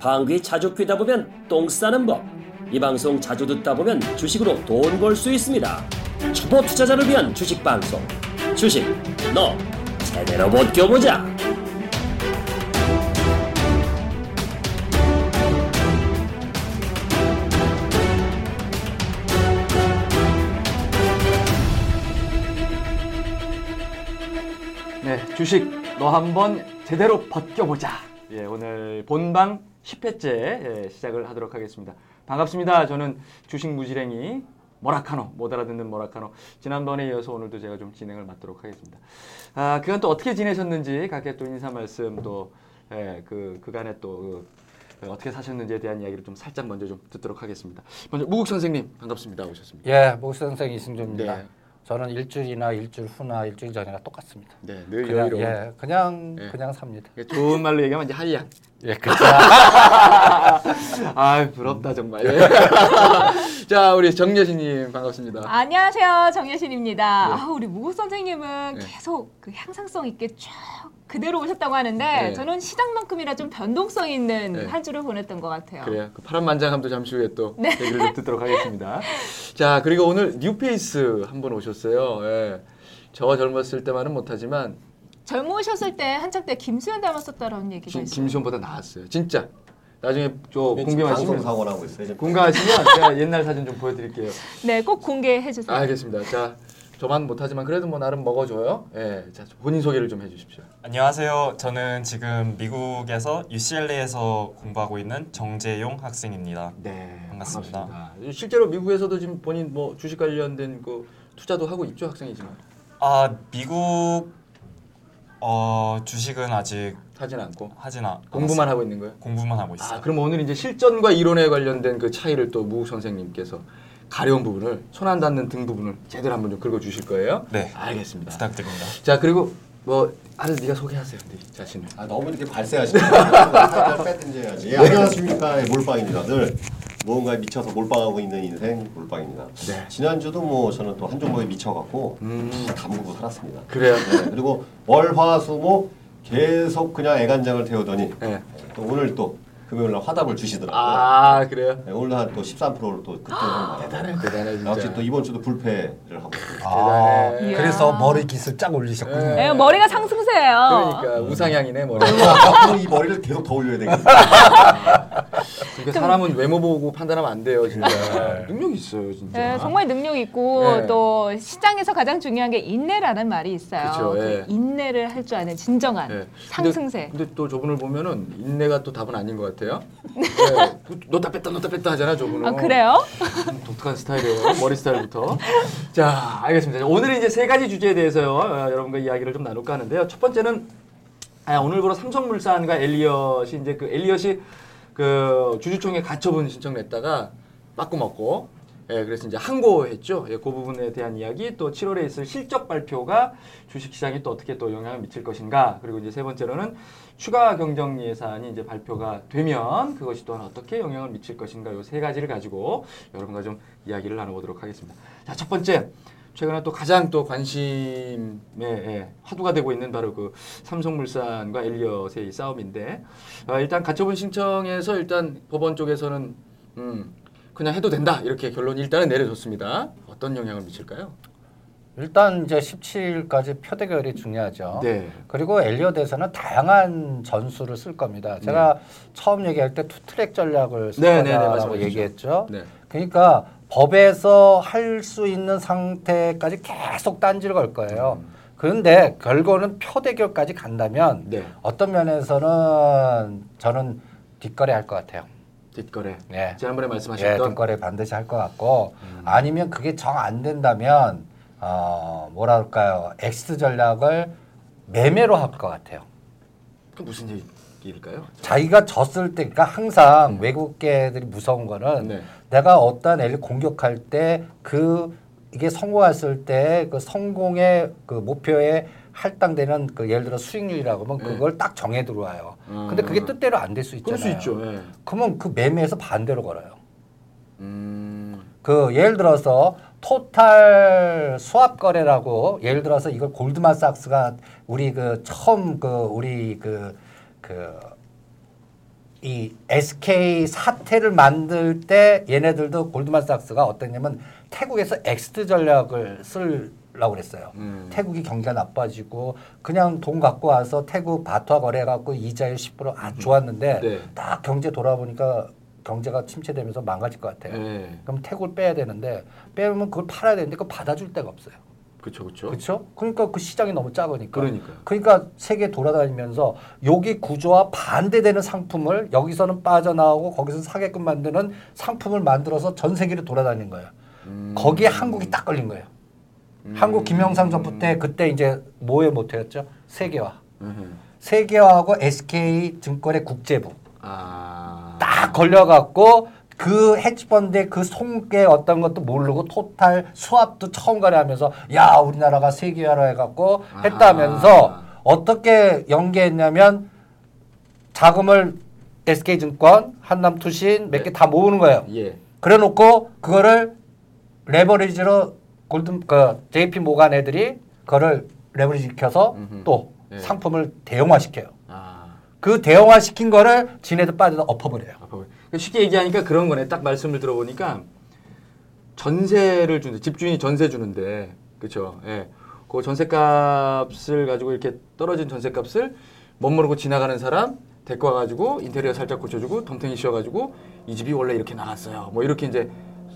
방귀 자주 뀌다 보면 똥 싸는 법. 이 방송 자주 듣다 보면 주식으로 돈 벌 수 있습니다. 초보 투자자를 위한 주식 방송. 주식, 너 제대로 못 껴보자. 네, 주식 너 한번 제대로 벗겨보자. 예, 오늘 본방 10회째 예, 시작을 하도록 하겠습니다. 반갑습니다. 저는 주식 무지랭이 모라카노 못 알아듣는 모라카노 지난번에 이어서 오늘도 제가 좀 진행을 맡도록 하겠습니다. 아 그간 또 어떻게 지내셨는지 각계 또 인사 말씀 또그 예, 그, 그간에 또 그, 어떻게 사셨는지에 대한 이야기를 좀 살짝 먼저 좀 듣도록 하겠습니다. 먼저 무국 선생님 반갑습니다. 오셨습니다. 예, 목 선생 이승조입니다. 네. 저는 일주일이나 일주일 후나 일주일 전이나 똑같습니다. 네, 늘 그냥 여유로운 예, 그냥 예. 그냥 삽니다. 좋은 말로 얘기하면 이제 한량. 예, 그렇죠. 아 부럽다 정말. 예. 자 우리 정여신님 반갑습니다. 안녕하세요 정여신입니다. 네. 아, 우리 무국 선생님은 네. 계속 그 향상성 있게 쭉 그대로 오셨다고 하는데 네. 저는 시장만큼이나 좀 변동성 있는 네. 한 주를 보냈던 것 같아요. 그래요. 그 파란만장함도 잠시 후에 또 네. 얘기를 좀 듣도록 하겠습니다. 자 그리고 오늘 뉴페이스 한분 오셨어요. 예. 저와 젊었을 때만은 못하지만 젊으셨을 때 한참 때 김수현 닮았었다라는 얘기가 김, 있어요. 김수현보다 나았어요. 진짜. 나중에 저 방송 궁금하시면 사고 나고 있어요. 궁금하시면 제가 옛날 사진 좀 보여드릴게요. 네, 꼭 공개해 주세요. 알겠습니다. 자 저만 못하지만 그래도 뭐 나름 먹어줘요. 예. 자 본인 소개를 좀 해주십시오. 안녕하세요. 저는 지금 미국에서 UCLA에서 공부하고 있는 정재용 학생입니다. 네, 반갑습니다. 반갑습니다. 실제로 미국에서도 지금 본인 뭐 주식 관련된 그 투자도 하고 있죠 학생이지만 아 미국 어, 주식은 아직 하진 않고 하진 않 공부만 하고 있는 거예요. 공부만 하고 있어요. 아, 그럼 오늘 이제 실전과 이론에 관련된 그 차이를 또 무국 선생님께서 가려운 부분을 손 안 닿는 등 부분을 제대로 한번 좀 긁어 주실 거예요. 네. 알겠습니다. 부탁드립니다. 자 그리고 뭐 아들 네가 소개하세요, 네 자신을. 아, 너무 이렇게 발세하시니까 살짝 빼든지 해야지. 예, 안녕하십니까. 예, 몰빵입니다. 늘 무언가에 미쳐서 몰빵하고 있는 인생 몰빵입니다. 네. 지난주도 뭐 저는 또 한 종목에 미쳐갖고 음. 다 담그고 살았습니다. 그래요. 네, 그리고 월화수목 계속 그냥 애간장을 태우더니 네. 또 오늘 또 금요일 날 화답을 주시더라고요. 아 그래요. 네, 오늘 한또 13%를 또 급등한 대단해, 대단해 진짜. 역시 또 이번 주도 불패를 하고 있습니다. 아, 대단해. 그래서 머리 깃을 쫙 올리셨군요. 네. 네, 머리가 상승세예요. 그러니까 우상향이네 머리. 앞으로 이 머리를 계속 더 올려야 되겠네요. 그러니까 사람은 외모 보고 판단하면 안 돼요 진짜. 능력 있어요 진짜. 네, 정말 능력 있고 네. 또 시장에서 가장 중요한 게 인내라는 말이 있어요. 그쵸, 예. 그 인내를 할 줄 아는 진정한 네. 상승세. 근데, 근데 또 저분을 보면은 인내가 또 답은 아닌 것 같아요. 네. 넣다 뺐다 넣다 뺐다 하잖아 저분은. 아 그래요? 음, 독특한 스타일이에요. 머리 스타일부터. 자, 알겠습니다. 오늘은 이제 세 가지 주제에 대해서요. 어, 여러분과 이야기를 좀 나눌까 하는데요. 첫 번째는 아, 오늘부로 삼성물산과 엘리엇이 이제 그 엘리엇이 그 주주총회 가처분 신청 냈다가 빠꾸 먹고 예, 그래서 이제 항고했죠. 예, 그 부분에 대한 이야기 또 7월에 있을 실적 발표가 주식 시장에 또 어떻게 또 영향을 미칠 것인가 그리고 이제 세 번째로는 추가 경정 예산이 이제 발표가 되면 그것이 또한 어떻게 영향을 미칠 것인가 요 세 가지를 가지고 여러분과 좀 이야기를 나눠 보도록 하겠습니다. 자, 첫 번째 최근에 또 가장 또 관심의 예, 화두가 되고 있는 바로 그 삼성물산과 엘리엇의 이 싸움인데 어, 일단 가처분 신청에서 일단 법원 쪽에서는 음, 그냥 해도 된다 이렇게 결론이 일단은 내려졌습니다. 어떤 영향을 미칠까요? 일단 이제 17일까지 표대결이 중요하죠. 네. 그리고 엘리엇에서는 다양한 전술을 쓸 겁니다. 제가 처음 얘기할 때 투트랙 전략을 쓸 네, 네, 네, 말씀해 얘기했죠. 네. 그러니까 법에서 할 수 있는 상태까지 계속 딴지를 걸 거예요. 그런데 결과는 표대결까지 간다면 네. 어떤 면에서는 저는 뒷거래 할 것 같아요. 뒷거래. 네. 지난번에 예, 말씀하셨던 뒷거래 반드시 할 것 같고 아니면 그게 정 안 된다면 어 뭐랄까요 exit 전략을 매매로 할 것 같아요. 그 무슨 얘기 일까요? 자기가 졌을 때, 그러니까 항상 외국계들이 무서운 거는 네. 내가 어떤 애를 공격할 때 그 이게 성공했을 때 그 성공의 그 목표에 할당되는 그 예를 들어 수익률이라고 하면 네. 그걸 딱 정해 들어와요. 음. 근데 그게 뜻대로 안 될 수 있잖아요. 수 있죠. 예. 그러면 그 매매에서 반대로 걸어요. 음. 그 예를 들어서 토탈 수합 거래라고 예를 들어서 이걸 골드만삭스가 우리 그 처음 그 우리 그 그 이 SK 사태를 만들 때 얘네들도 골드만삭스가 어땠냐면 태국에서 exit 전략을 쓰려고 그랬어요. 음. 태국이 경기가 나빠지고 그냥 돈 갖고 와서 태국 바트와 거래해갖고 이자율 10%아 좋았는데 네. 딱 경제 돌아보니까 경제가 침체되면서 망가질 것 같아요. 네. 그럼 태국을 빼야 되는데 빼면 그걸 팔아야 되는데 그걸 받아줄 데가 없어요. 그렇죠, 그렇죠. 그렇죠? 그러니까 그 시장이 너무 작으니까. 그러니까요. 그러니까 세계 돌아다니면서 여기 구조와 반대되는 상품을 여기서는 빠져나오고 거기서 사게끔 만드는 상품을 만들어서 전 세계를 돌아다닌 거예요. 음. 거기에 한국이 딱 걸린 거예요. 한국 김영삼 정부 때 그때 이제 뭐에 못했죠? 세계화. 음. 세계화하고 SK 증권의 국제부 아. 딱 걸려갖고 그 헤지펀드의 그 속의 어떤 것도 모르고 토탈 수압도 처음 가려하면서 야 우리나라가 세계화로 해갖고 했다면서 아. 어떻게 연계했냐면 자금을 SK증권, 한남투신 몇 개 다 모으는 거예요. 예. 그래놓고 그거를 레버리지로 골든 그 JP 모간 애들이 그거를 레버리지 시켜서 음흠. 또 네. 상품을 대형화 시켜요. 아. 그 대형화 시킨 거를 지네들 빠져서 엎어버려요. 그러니까 쉽게 얘기하니까 그런 거네. 딱 말씀을 들어보니까 전세를 주는데 집주인이 전세 주는데 그렇죠. 예. 그 전세값을 가지고 이렇게 떨어진 전세값을 멋모르고 지나가는 사람 데리고 와가지고 인테리어 살짝 고쳐주고 덤탱이 씌워가지고 이 집이 원래 이렇게 나갔어요. 뭐 이렇게 이제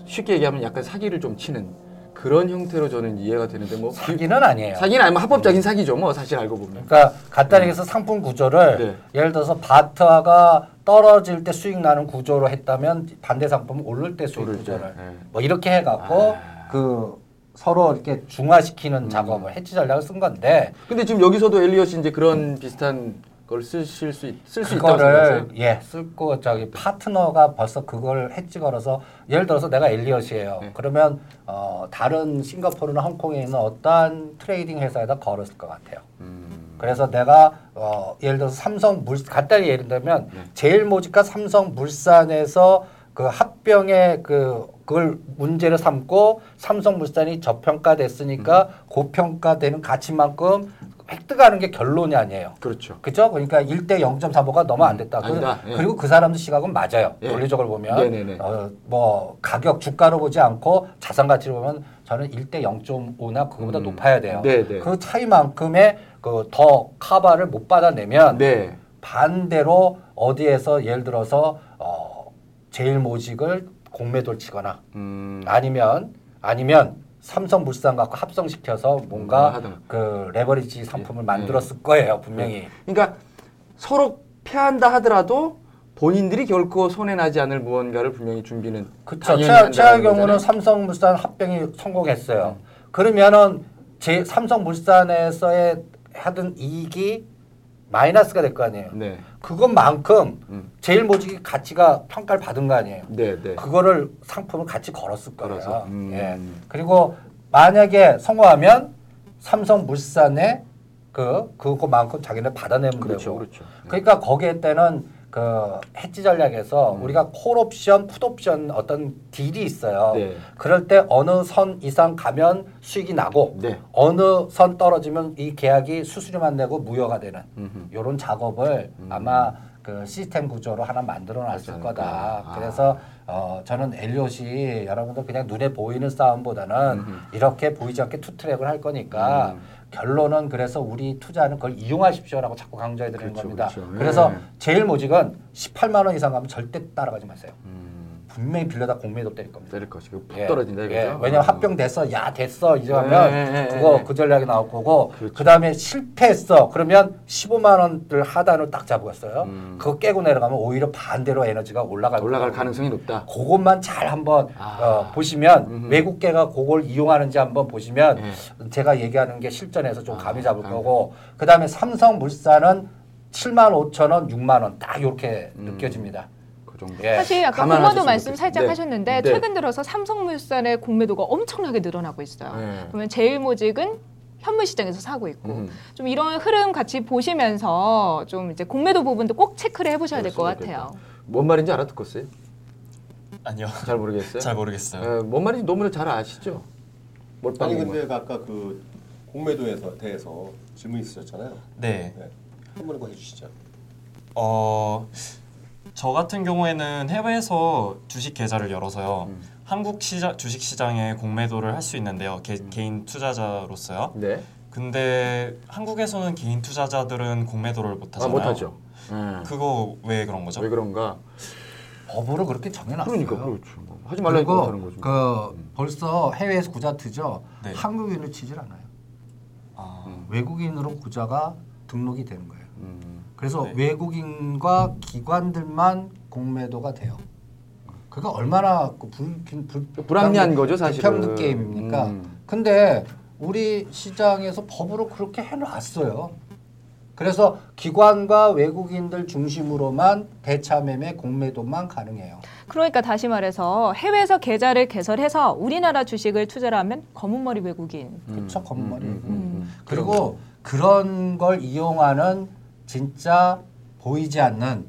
쉽게 얘기하면 약간 사기를 좀 치는 그런 형태로 저는 이해가 되는데 뭐 사기는 아니에요. 사기는 아니면 합법적인 사기죠. 뭐 사실 알고 보면. 그러니까 간단히 해서 상품 구조를 네. 예를 들어서 바트화가 떨어질 때 수익 나는 구조로 했다면 반대 상품은 오를 때 수익 오를 때, 구조를 네. 뭐 이렇게 해갖고 아. 그 서로 이렇게 중화시키는 음. 작업을 해지 전략을 쓴 건데 근데 지금 여기서도 엘리엇이 이제 그런 비슷한 걸 쓰실 수 쓸 수 있다고 그거를 생각하세요? 예 쓸고 저기 파트너가 벌써 그걸 해지 걸어서 예를 들어서 내가 엘리엇이에요. 네. 그러면 어 다른 싱가포르나 홍콩에 있는 어떠한 trading 회사에다 걸었을 것 같아요. 음. 그래서 내가 어, 예를 들어서 삼성 물 간단히 예를 들면 네. 제일모직과 삼성 물산에서 그 합병의 그 그걸 문제를 삼고 삼성물산이 저평가됐으니까 음. 고평가되는 가치만큼 획득하는 게 결론이 아니에요. 그렇죠. 그죠? 그러니까 1대 0.45가 너무 안 됐다. 음, 아니다. 그, 예. 리고 그 사람도 시각은 맞아요. 예. 논리적으로 보면. 어, 뭐 가격 주가로 보지 않고 자산 가치로 보면 저는 1대 0.5나 그거보다 음. 높아야 돼요. 네네. 그 차이만큼의 그 더 카바를 못 받아내면 네. 반대로 어디에서 예를 들어서 어 제일 모직을 공매도를 치거나 음. 아니면 아니면 삼성물산 갖고 합성시켜서 뭔가 음. 그 레버리지 상품을 예. 만들었을 거예요 분명히. 그러니까 서로 패한다 하더라도 본인들이 결코 손해 나지 않을 무언가를 분명히 준비는 그렇죠. 당연히 최하, 한다는 최하 경우는. 삼성물산 합병이 성공했어요. 그러면은 제 삼성물산에서의 하던 이익이 마이너스가 될 거 아니에요. 네. 그것만큼 음. 제일 모직이 가치가 평가를 받은 거 아니에요. 네, 네. 그거를 상품을 같이 걸었을 거예요. 음. 예. 그리고 만약에 성공하면 삼성물산에 그 그거만큼 자기네 받아내면 그렇죠. 되고. 그렇죠. 그러니까 거기에 때는 그 해지 전략에서 음. 우리가 콜옵션, 풋옵션 어떤 딜이 있어요. 네. 그럴 때 어느 선 이상 가면 수익이 나고 네. 어느 선 떨어지면 이 계약이 수수료만 내고 무효가 되는 음흠. 이런 작업을 아마 그 시스템 구조로 하나 만들어 놨을 그렇지 거다. 아. 그래서 어, 저는 엘리엇이 여러분들 그냥 눈에 보이는 싸움보다는 이렇게 보이지 않게 투트랙을 할 거니까 음. 결론은 그래서 우리 투자는 그걸 이용하십시오라고 자꾸 강조해 드리는 그렇죠, 겁니다. 그렇죠. 그래서 예. 제일 모직은 18만 원 이상 가면 절대 따라가지 마세요. 음. 분명히 빌려다 공매도 때릴 겁니다. 때릴 것이고 푹 예. 떨어진다 이거죠. 예. 왜냐면 합병 됐어. 야 됐어. 이제 하면 예, 예, 예, 그거 예. 그 전략이 나올 거고 그렇죠. 그 다음에 실패했어. 그러면 15만 원을 하단으로 딱 잡았어요. 음. 그거 깨고 내려가면 오히려 반대로 에너지가 올라갈 올라갈 거고. 가능성이 높다. 그것만 잘 한번 아. 어, 보시면 음흠. 외국계가 그걸 이용하는지 한번 보시면 예. 제가 얘기하는 게 실전에서 좀 아, 감이 잡을 아. 거고 그 다음에 삼성물산은 7만 5천 원, 6만 원 딱 이렇게 음. 느껴집니다. 그 정도. 예. 사실 아까 공매도 수 말씀 있겠- 살짝 네. 하셨는데 네. 최근 들어서 삼성물산의 공매도가 엄청나게 늘어나고 있어요. 네. 그러면 제일모직은 현물 시장에서 사고 있고 음. 좀 이런 흐름 같이 보시면서 좀 이제 공매도 부분도 꼭 체크를 해보셔야 될 것. 같아요. 뭔 말인지 알아듣겠어요? 아니요. 잘 모르겠어요. 잘 모르겠어요. 예, 뭔 말인지 너무나 잘 아시죠? 몰빵이 아니 뭐. 근데 아까 그 공매도에서 대해서 질문 있으셨잖아요. 네. 네. 한번더 해주시죠. 어 저 같은 경우에는 해외에서 주식 계좌를 열어서요. 음. 한국 시장 주식 시장에 공매도를 할 수 있는데요. 개, 개인 투자자로서요. 네. 근데 한국에서는 개인 투자자들은 공매도를 못 아, 하잖아요. 못하죠. 네. 그거 왜 그런 거죠? 왜 그런가? 법으로 그렇게 정해놨어요. 그러니까 그렇죠. 뭐 하지 못하는 그리고 거죠. 그 벌써 해외에서 구자 트죠. 네. 한국인을 치질 않아요. 아, 외국인으로 구자가 등록이 되는 거예요. 음. 그래서 네. 외국인과 기관들만 공매도가 돼요. 그거 얼마나 그 불, 불, 불합리한 거죠, 사실은. 평등 게임입니까? 음. 근데 우리 시장에서 법으로 그렇게 해놨어요. 그래서 기관과 외국인들 중심으로만 대차 매매 공매도만 가능해요. 그러니까 다시 말해서 해외에서 계좌를 개설해서 우리나라 주식을 투자를 하면 검은머리 외국인. 그렇죠, 검은머리. 음, 음, 음. 그리고 그런 걸 이용하는 진짜 보이지 않는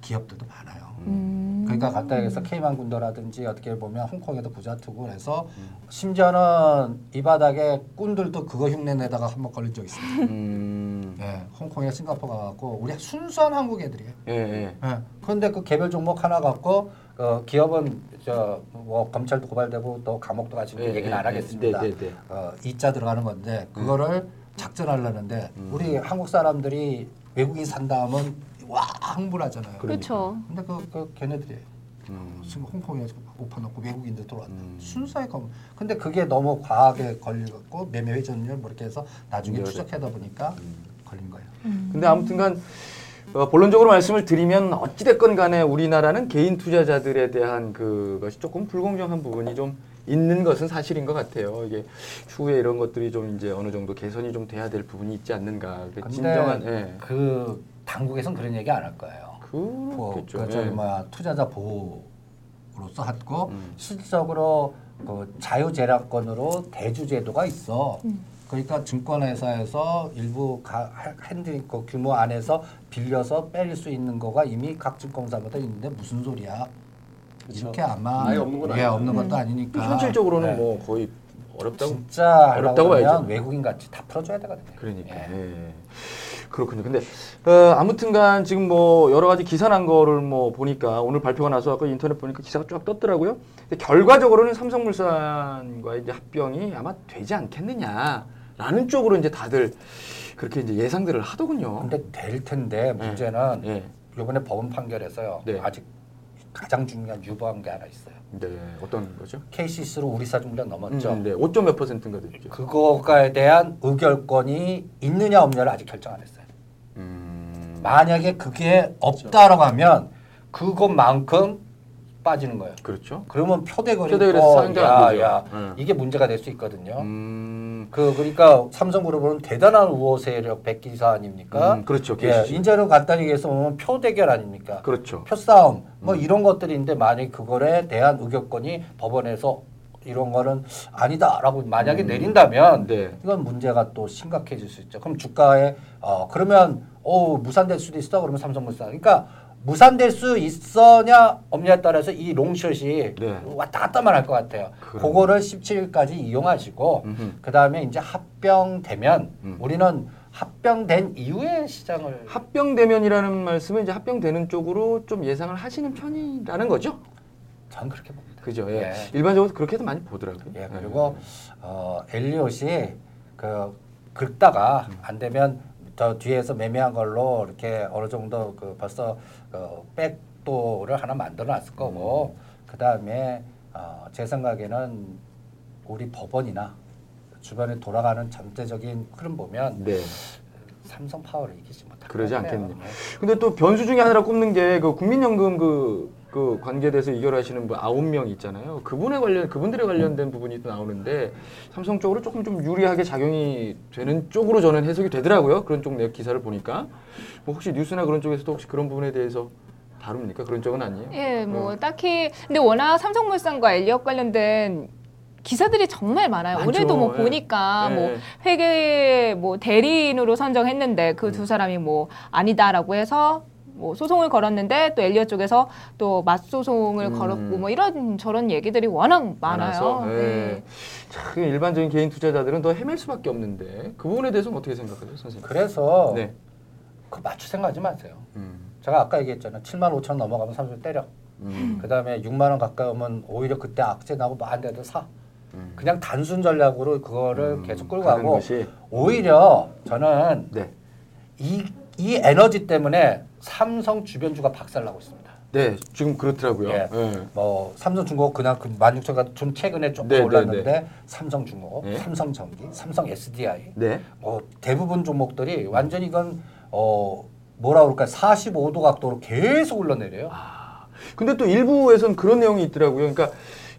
기업들도 많아요. 음. 그러니까 해서 케이만 군도라든지 어떻게 보면 홍콩에도 부자 투고 해서 심지어는 이 바닥에 꾼들도 그거 흉내 내다가 한 번 걸린 적 있습니다. 음. 예, 홍콩에 싱가포르 가갖고 우리 순수한 한국 애들이에요. 예, 예. 예. 그런데 그 개별 종목 하나 갖고 어, 기업은 저 뭐 검찰도 고발되고 또 감옥도 가시고 예, 얘기는 예, 안 예. 하겠습니다. 네, 네, 네. 어, 이자 들어가는 건데 그거를 작전하려는데 음. 우리 한국 사람들이 외국인 산다 하면 와 흥분하잖아요. 그렇죠. 근데 그, 그 걔네들이에요. 음. 지금 홍콩에서 오퍼놓고 외국인들 들어왔다. 음. 순수하게 검. 근데 그게 너무 과하게 걸려갖고 매매 회전율 뭐 이렇게 해서 나중에 문제가 추적하다 보니까 걸린 거예요. 근데 아무튼간 어, 본론적으로 말씀을 드리면 어찌됐건 간에 우리나라는 개인 투자자들에 대한 그것이 조금 불공정한 부분이 좀 있는 것은 사실인 것 같아요. 이게 추후에 이런 것들이 좀 이제 어느 정도 개선이 좀 돼야 될 부분이 있지 않는가. 그 근데 진정한 예. 그 당국에선 그런 얘기 안 할 거예요. 뭐, 그렇겠죠. 그 저기 예. 뭐야 투자자 보호로서 하고 음. 실질적으로 그 자유재량권으로 대주제도가 있어. 그러니까 증권회사에서 일부 가, 핸드 그 규모 안에서 빌려서 빼릴 수 있는 거가 이미 각 증권사마다 있는데 무슨 소리야? 이렇게 아마 아예 없는 건 예, 아니죠. 없는 것도 아니니까 현실적으로는 네. 뭐 거의 어렵다고 진짜 어렵다고 봐야죠. 하면 외국인 같이 다 풀어줘야 되거든요. 그러니까. 예. 예. 그렇군요. 근데 어, 아무튼간 지금 뭐 여러 가지 기사 난 거를 뭐 보니까 오늘 발표가 나서 아까 인터넷 보니까 기사가 쫙 떴더라고요. 근데 결과적으로는 삼성물산과 이제 합병이 아마 되지 않겠느냐라는 쪽으로 이제 다들 그렇게 이제 예상들을 하더군요. 근데 될 텐데 문제는 예. 이번에 법원 판결에서요. 네. 아직 가장 중요한 유보한 게 하나 있어요. 네. 어떤 거죠? KCS로 우리 사중량 넘었죠. 음, 네. 5점 몇 퍼센트인가 됐죠. 그거에 대한 의결권이 있느냐 없느냐를 아직 결정 안 했어요. 음. 만약에 그게 없다라고 하면 그것만큼 빠지는 거예요. 그렇죠. 그러면 표대거리 표대거리에서 상대가 안 되죠. 야, 음. 이게 문제가 될 수 있거든요. 음. 그 그러니까 삼성그룹은 대단한 우호 세력 백기사 아닙니까? 음, 그렇죠. 예, KCC. 인제로 간단히 얘기해서 보면 표 대결 아닙니까? 그렇죠. 표 싸움 뭐 음. 이런 것들인데 만약 그거에 대한 의결권이 법원에서 이런 거는 아니다라고 만약에 음. 내린다면 네. 이건 문제가 또 심각해질 수 있죠. 그럼 주가에 어 그러면 오 무산될 수도 있어 그러면 삼성물산 그러니까 무산될 수 있어냐 없냐에 따라서 이 롱숏이 네. 왔다 갔다만 할것 같아요. 그거를 17일까지 이용하시고. 그 다음에 이제 합병되면 음. 우리는 합병된 이후에 시장을 합병되면이라는 말씀은 이제 합병되는 쪽으로 좀 예상을 하시는 편이라는 거죠. 전 그렇게 봅니다. 그죠. 예. 예. 일반적으로 그렇게도 많이 보더라고요. 예, 그리고 어, 엘리엇이 그 긁다가 안 되면 저 뒤에서 매매한 걸로 이렇게 어느 정도 그 벌써 그 백도를 하나 만들어 놨을 거고 그 다음에 어, 제 생각에는 우리 법원이나 주변에 돌아가는 전체적인 흐름 보면 네. 삼성 파워를 이기지 못할 그러지. 않겠네요. 근데 또 변수 중에 하나로 꼽는 게 그 국민연금 그, 그 관계돼서 이결하시는 분 아홉 명 있잖아요. 그분에 관련 그분들에 관련된 부분이 또 나오는데 삼성 쪽으로 조금 좀 유리하게 작용이 되는 쪽으로 저는 해석이 되더라고요. 그런 쪽 내 기사를 보니까 뭐 혹시 뉴스나 그런 쪽에서도 혹시 그런 부분에 대해서 다룹니까? 그런 쪽은 아니에요. 예, 뭐 어. 딱히 근데 워낙 삼성물산과 엘리엇 관련된 기사들이 정말 많아요. 많죠. 올해도 뭐 예. 보니까 예. 뭐 회계 뭐 대리인으로 선정했는데 그 음. 두 사람이 뭐 아니다라고 해서 뭐 소송을 걸었는데 또 엘리엇 쪽에서 또 맞소송을 음. 걸었고 뭐 이런 저런 얘기들이 워낙 많아서, 많아요. 예. 예. 참 일반적인 개인 투자자들은 더 헤맬 수밖에 없는데 그 부분에 대해서는 어떻게 생각하세요, 선생님? 그래서 네. 그 맞추 생각하지 마세요. 음. 제가 아까 얘기했잖아요. 7만 5천 원 넘어가면 삼성 때려. 음. 그다음에 6만 원 가까이 오면 오히려 그때 악재 나고 뭐안 돼도 사. 음. 그냥 단순 전략으로 그거를 음, 계속 끌고 가고 것이. 오히려 저는 네. 이, 이 에너지 때문에 삼성 주변주가 박살나고 있습니다. 네, 지금 그렇더라고요. 예. 예. 뭐 삼성중공업 그냥 그 16,000가 좀 최근에 조금 네, 네, 올랐는데 삼성중공업, 네. 삼성전기, 삼성 SDI 네. 뭐 대부분 종목들이 완전히 이건 어 뭐라 그럴까 45도 각도로 계속 흘러내려요. 근데 또 일부에선 그런 내용이 있더라고요. 그러니까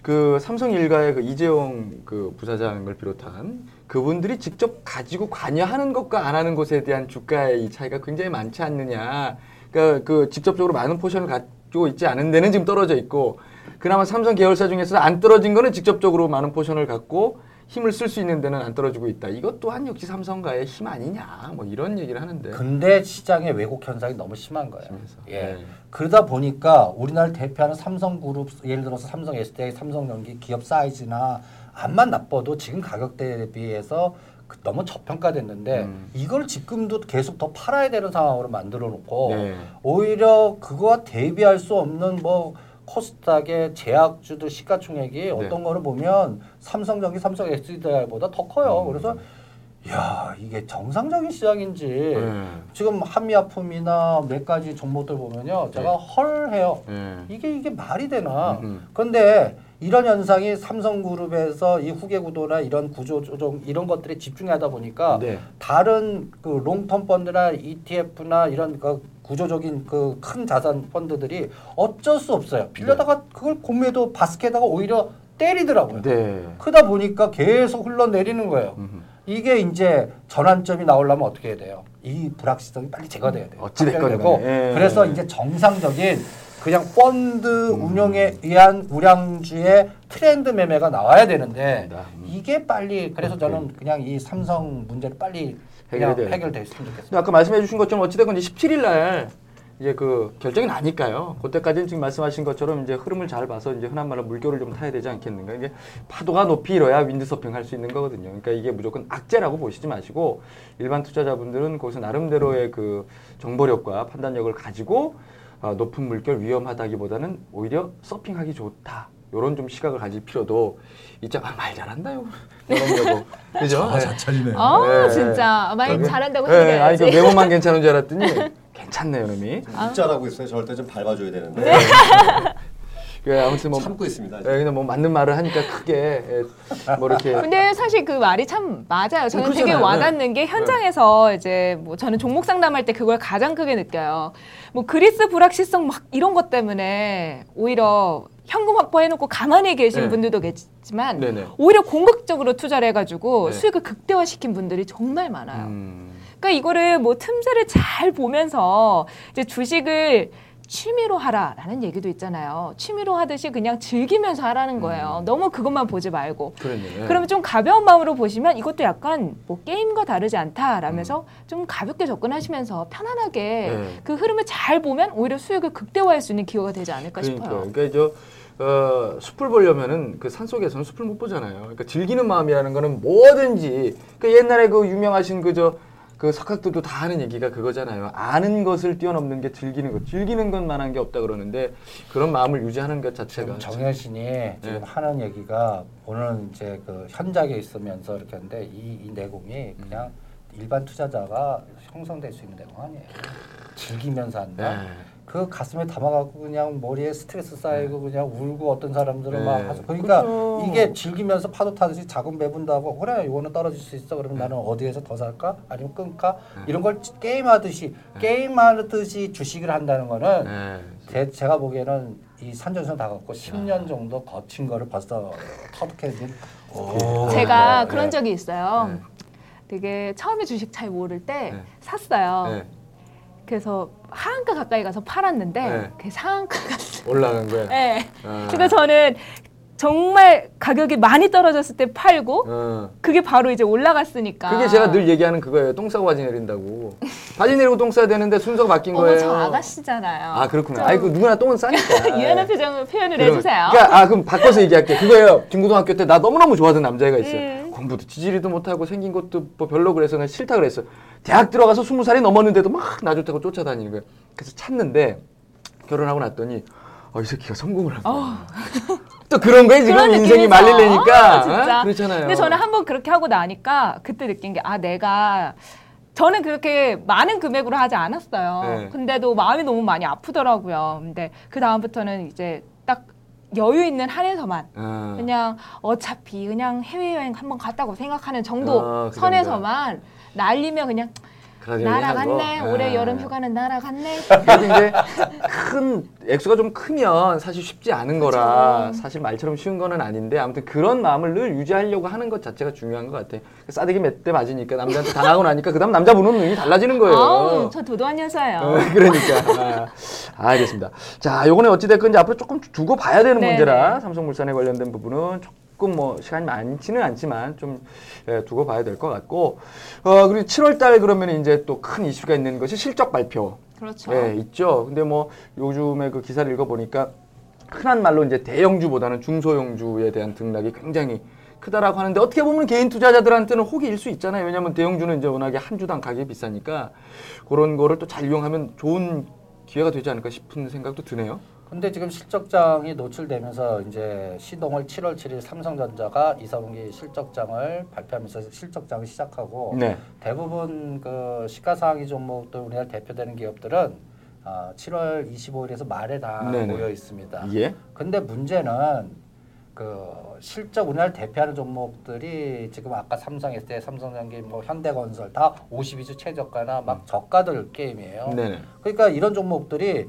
그 삼성 일가의 그 이재용 그 부사장을 비롯한 그분들이 직접 가지고 관여하는 것과 안 하는 것에 대한 주가의 이 차이가 굉장히 많지 않느냐. 그러니까 그 직접적으로 많은 포션을 가지고 있지 않은 데는 지금 떨어져 있고 그나마 삼성 계열사 중에서 안 떨어진 거는 직접적으로 많은 포션을 갖고 힘을 쓸 수 있는 데는 안 떨어지고 있다. 이것 또한 역시 삼성가의 힘 아니냐. 뭐 이런 얘기를 하는데. 근데 시장의 왜곡 현상이 너무 심한 거예요. 심해서. 예. 네. 그러다 보니까 우리나라를 대표하는 삼성그룹 예를 들어서 삼성 SDI, 삼성전기 기업 사이즈나 암만 나빠도 지금 가격대에 비해서 그 너무 저평가됐는데 음. 이걸 지금도 계속 더 팔아야 되는 상황으로 만들어 놓고 네. 오히려 그거와 대비할 수 없는 뭐 코스닥의 제약주들 시가총액이 네. 어떤 거를 보면 삼성전기, 삼성 SDI보다 더 커요. 음. 그래서 야 이게 정상적인 시장인지 네. 지금 한미약품이나 몇 가지 종목들 보면요, 제가 헐해요. 네. 이게 이게 말이 되나? 음. 그런데 이런 현상이 삼성그룹에서 이 후계 구도나 이런 구조 조정 이런 것들에 집중하다 보니까 네. 다른 그 롱텀 펀드나 ETF나 이런 그 구조적인 그 큰 자산 펀드들이 어쩔 수 없어요. 빌려다가 그걸 공매도 바스켓에다가 오히려 때리더라고요. 네. 크다 보니까 계속 흘러내리는 거예요. 음. 이게 이제 전환점이 나오려면 어떻게 해야 돼요? 이 불확실성이 빨리 제거돼야 돼요. 어찌 됐건 확정되고 간에. 예. 그래서 이제 정상적인 그냥 펀드 음. 운영에 의한 우량주의 트렌드 매매가 나와야 되는데 음. 이게 빨리 그래서. 저는 그냥 이 삼성 문제를 빨리 그냥 해결돼야 돼. 해결됐으면 좋겠습니다. 근데 아까 말씀해 주신 것처럼 어찌됐건 이제 17일 날 이제 그 결정이 나니까요. 그때까지는 지금 말씀하신 것처럼 이제 흐름을 잘 봐서 이제 흔한 말로 물결을 좀 타야 되지 않겠는가. 이게 파도가 높이 일어야 윈드서핑 할 수 있는 거거든요. 그러니까 이게 무조건 악재라고 보시지 마시고 일반 투자자분들은 거기서 나름대로의 그 정보력과 판단력을 가지고 아, 높은 물결 위험하다기보다는 오히려 서핑하기 좋다. 요런 좀 시각을 가질 필요도 있죠. 아, 말 잘한다요. 이런 거 그죠? 네. 자철이네요. 아 네. 진짜 말 여기- 잘한다고 네, 아니 그. 외모만 괜찮은 줄 알았더니 괜찮네요, 놈이. 문자라고 있어요. 저럴 때좀 밟아줘야 되는데 그 아무튼 뭐 참고 있습니다. 예, 그냥 뭐 맞는 말을 하니까 크게 예, 뭐 이렇게 근데 사실 그 말이 참 맞아요. 저는 되게 그렇잖아요. 와닿는 게 현장에서 이제 뭐 저는 종목 상담할 때 그걸 가장 크게 느껴요. 뭐 그리스 불확실성 막 이런 것 때문에 오히려 현금 확보해놓고 가만히 계신 네. 분들도 계시지만 네네. 오히려 공격적으로 투자를 해가지고 네. 수익을 극대화시킨 분들이 정말 많아요. 음, 그러니까 이거를 뭐 틈새를 잘 보면서 이제 주식을 취미로 하라라는 얘기도 있잖아요. 취미로 하듯이 그냥 즐기면서 하라는 거예요. 너무 그것만 보지 말고. 그러네. 예. 그러면 좀 가벼운 마음으로 보시면 이것도 약간 뭐 게임과 다르지 않다라면서 좀 가볍게 접근하시면서 편안하게 네. 그 흐름을 잘 보면 오히려 수익을 극대화할 수 있는 기회가 되지 않을까 그러니까, 싶어요. 그러니까 저 어, 숲을 보려면은 그 산 속에서는 숲을 못 보잖아요. 그러니까 즐기는 마음이라는 거는 뭐든지 그 옛날에 그 유명하신 그저 그 석학들도 다 하는 얘기가 그거잖아요. 아는 것을 뛰어넘는 게 즐기는 것. 즐기는 것만한 게 없다 그러는데 그런 마음을 유지하는 것 자체가 지금 정여신이 지금 하는 얘기가 오늘 이제 그 현장에 있으면서 이렇게 하는데 이, 이 내공이 그냥 일반 투자자가 형성될 수 있는 내공 아니에요. 즐기면서 한다. 네. 그 가슴에 담아갖고 그냥 머리에 스트레스 쌓이고 그냥 울고 어떤 사람들은 네. 막 하서 그러니까 그렇죠. 이게 즐기면서 파도 타듯이 자금 배분다고 그래 이거는 떨어질 수 있어 그러면 나는 어디에서 더 살까 아니면 끊까 이런 걸 게임하듯이 게임하듯이 주식을 한다는 거는 네. 제, 제가 보기에는 이 산전수전 다 갖고 10년 정도 거친 거를 벌써 터득해진 오. 제가 네, 그런 네. 적이 있어요. 네. 되게 처음에 주식 잘 모를 때 네. 샀어요. 네. 그래서 하한가 가까이 가서 팔았는데 네. 그 상한가가 올라간 거야. 네. 아. 그러니까 저는 정말 가격이 많이 떨어졌을 때 팔고 어. 그게 바로 이제 올라갔으니까. 그게 제가 늘 얘기하는 그거예요. 똥 싸고 바지 내린다고. 바지 내리고 똥 싸야 되는데 순서가 바뀐 어머 거예요. 저 아가씨잖아요. 아 그렇구나. 좀 아이 그 누구나 똥은 싸니까. 유연한 표정을 표현을 그럼- 해주세요. 그러니까 아 그럼 바꿔서 얘기할게. 그거예요. 중고등학교 때 나 너무너무 좋아하던 남자애가 있어요. 음. 공부도 지지리도 못하고 생긴 것도 뭐 별로 그래서 그냥 싫다 그랬어. 대학 들어가서 스무 살이 넘었는데도 막 나 좋다고 쫓아다니는 거야. 그래서 찾는데 결혼하고 났더니 어, 이 새끼가 성공을 한 거야. 또 그런 거에 지금 그런 인생이. 말릴래니까 아, 진짜. 어? 그렇잖아요. 근데 저는 한번 그렇게 하고 나니까 그때 느낀 게 아 내가 저는 그렇게 많은 금액으로 하지 않았어요. 네. 근데도 마음이 너무 많이 아프더라고요. 근데 그 다음부터는 이제 딱 여유 있는 한에서만 어. 그냥 어차피 그냥 해외여행 한번 갔다고 생각하는 정도 아, 그 선에서만 날리면 그냥 날아갔네. 거. 올해 아. 여름 휴가는 날아갔네. 근데 이제 큰 액수가 좀 크면 사실 쉽지 않은 거라 사실 말처럼 쉬운 거는 아닌데 아무튼 그런 마음을 늘 유지하려고 하는 것 자체가 중요한 것 같아. 싸대기 몇 대 맞으니까 남자한테 당하고 나니까 그다음 남자 보는 눈이 달라지는 거예요. 아우, 저 도도한 여자예요. 어, 그러니까. 아, 알겠습니다. 자, 요거는 어찌 됐건 이제 앞으로 조금 두고 봐야 되는 네네. 문제라 삼성물산에 관련된 부분은 조금 뭐 시간이 많지는 않지만 좀 예, 두고 봐야 될 것 같고 어, 그리고 7월 달 그러면 이제 또 큰 이슈가 있는 것이 실적 발표. 그렇죠. 예, 있죠. 근데 뭐 요즘에 그 기사를 읽어 보니까 흔한 말로 이제 대형주보다는 중소형주에 대한 등락이 굉장히 크다라고 하는데 어떻게 보면 개인 투자자들한테는 혹일 수 있잖아요. 왜냐하면 대형주는 이제 워낙에 한 주당 가격이 비싸니까 그런 거를 또 잘 이용하면 좋은 기회가 되지 않을까 싶은 생각도 드네요. 근데 지금 실적장이 노출되면서 이제 시동을 7월 7일 삼성전자가 2, 4분기 실적장을 발표하면서 실적장을 시작하고 네. 대부분 그 시가상위 종목들 우리나라 대표되는 기업들은 아, 7월 25일에서 말에 다 네네. 모여 있습니다. 예. 근데 문제는 그 실적 우리나라 대표하는 종목들이 지금 아까 삼성 했을 때 삼성전기 뭐 현대건설 다 52주 최저가나 막 저가들 게임이에요. 네네. 그러니까 이런 종목들이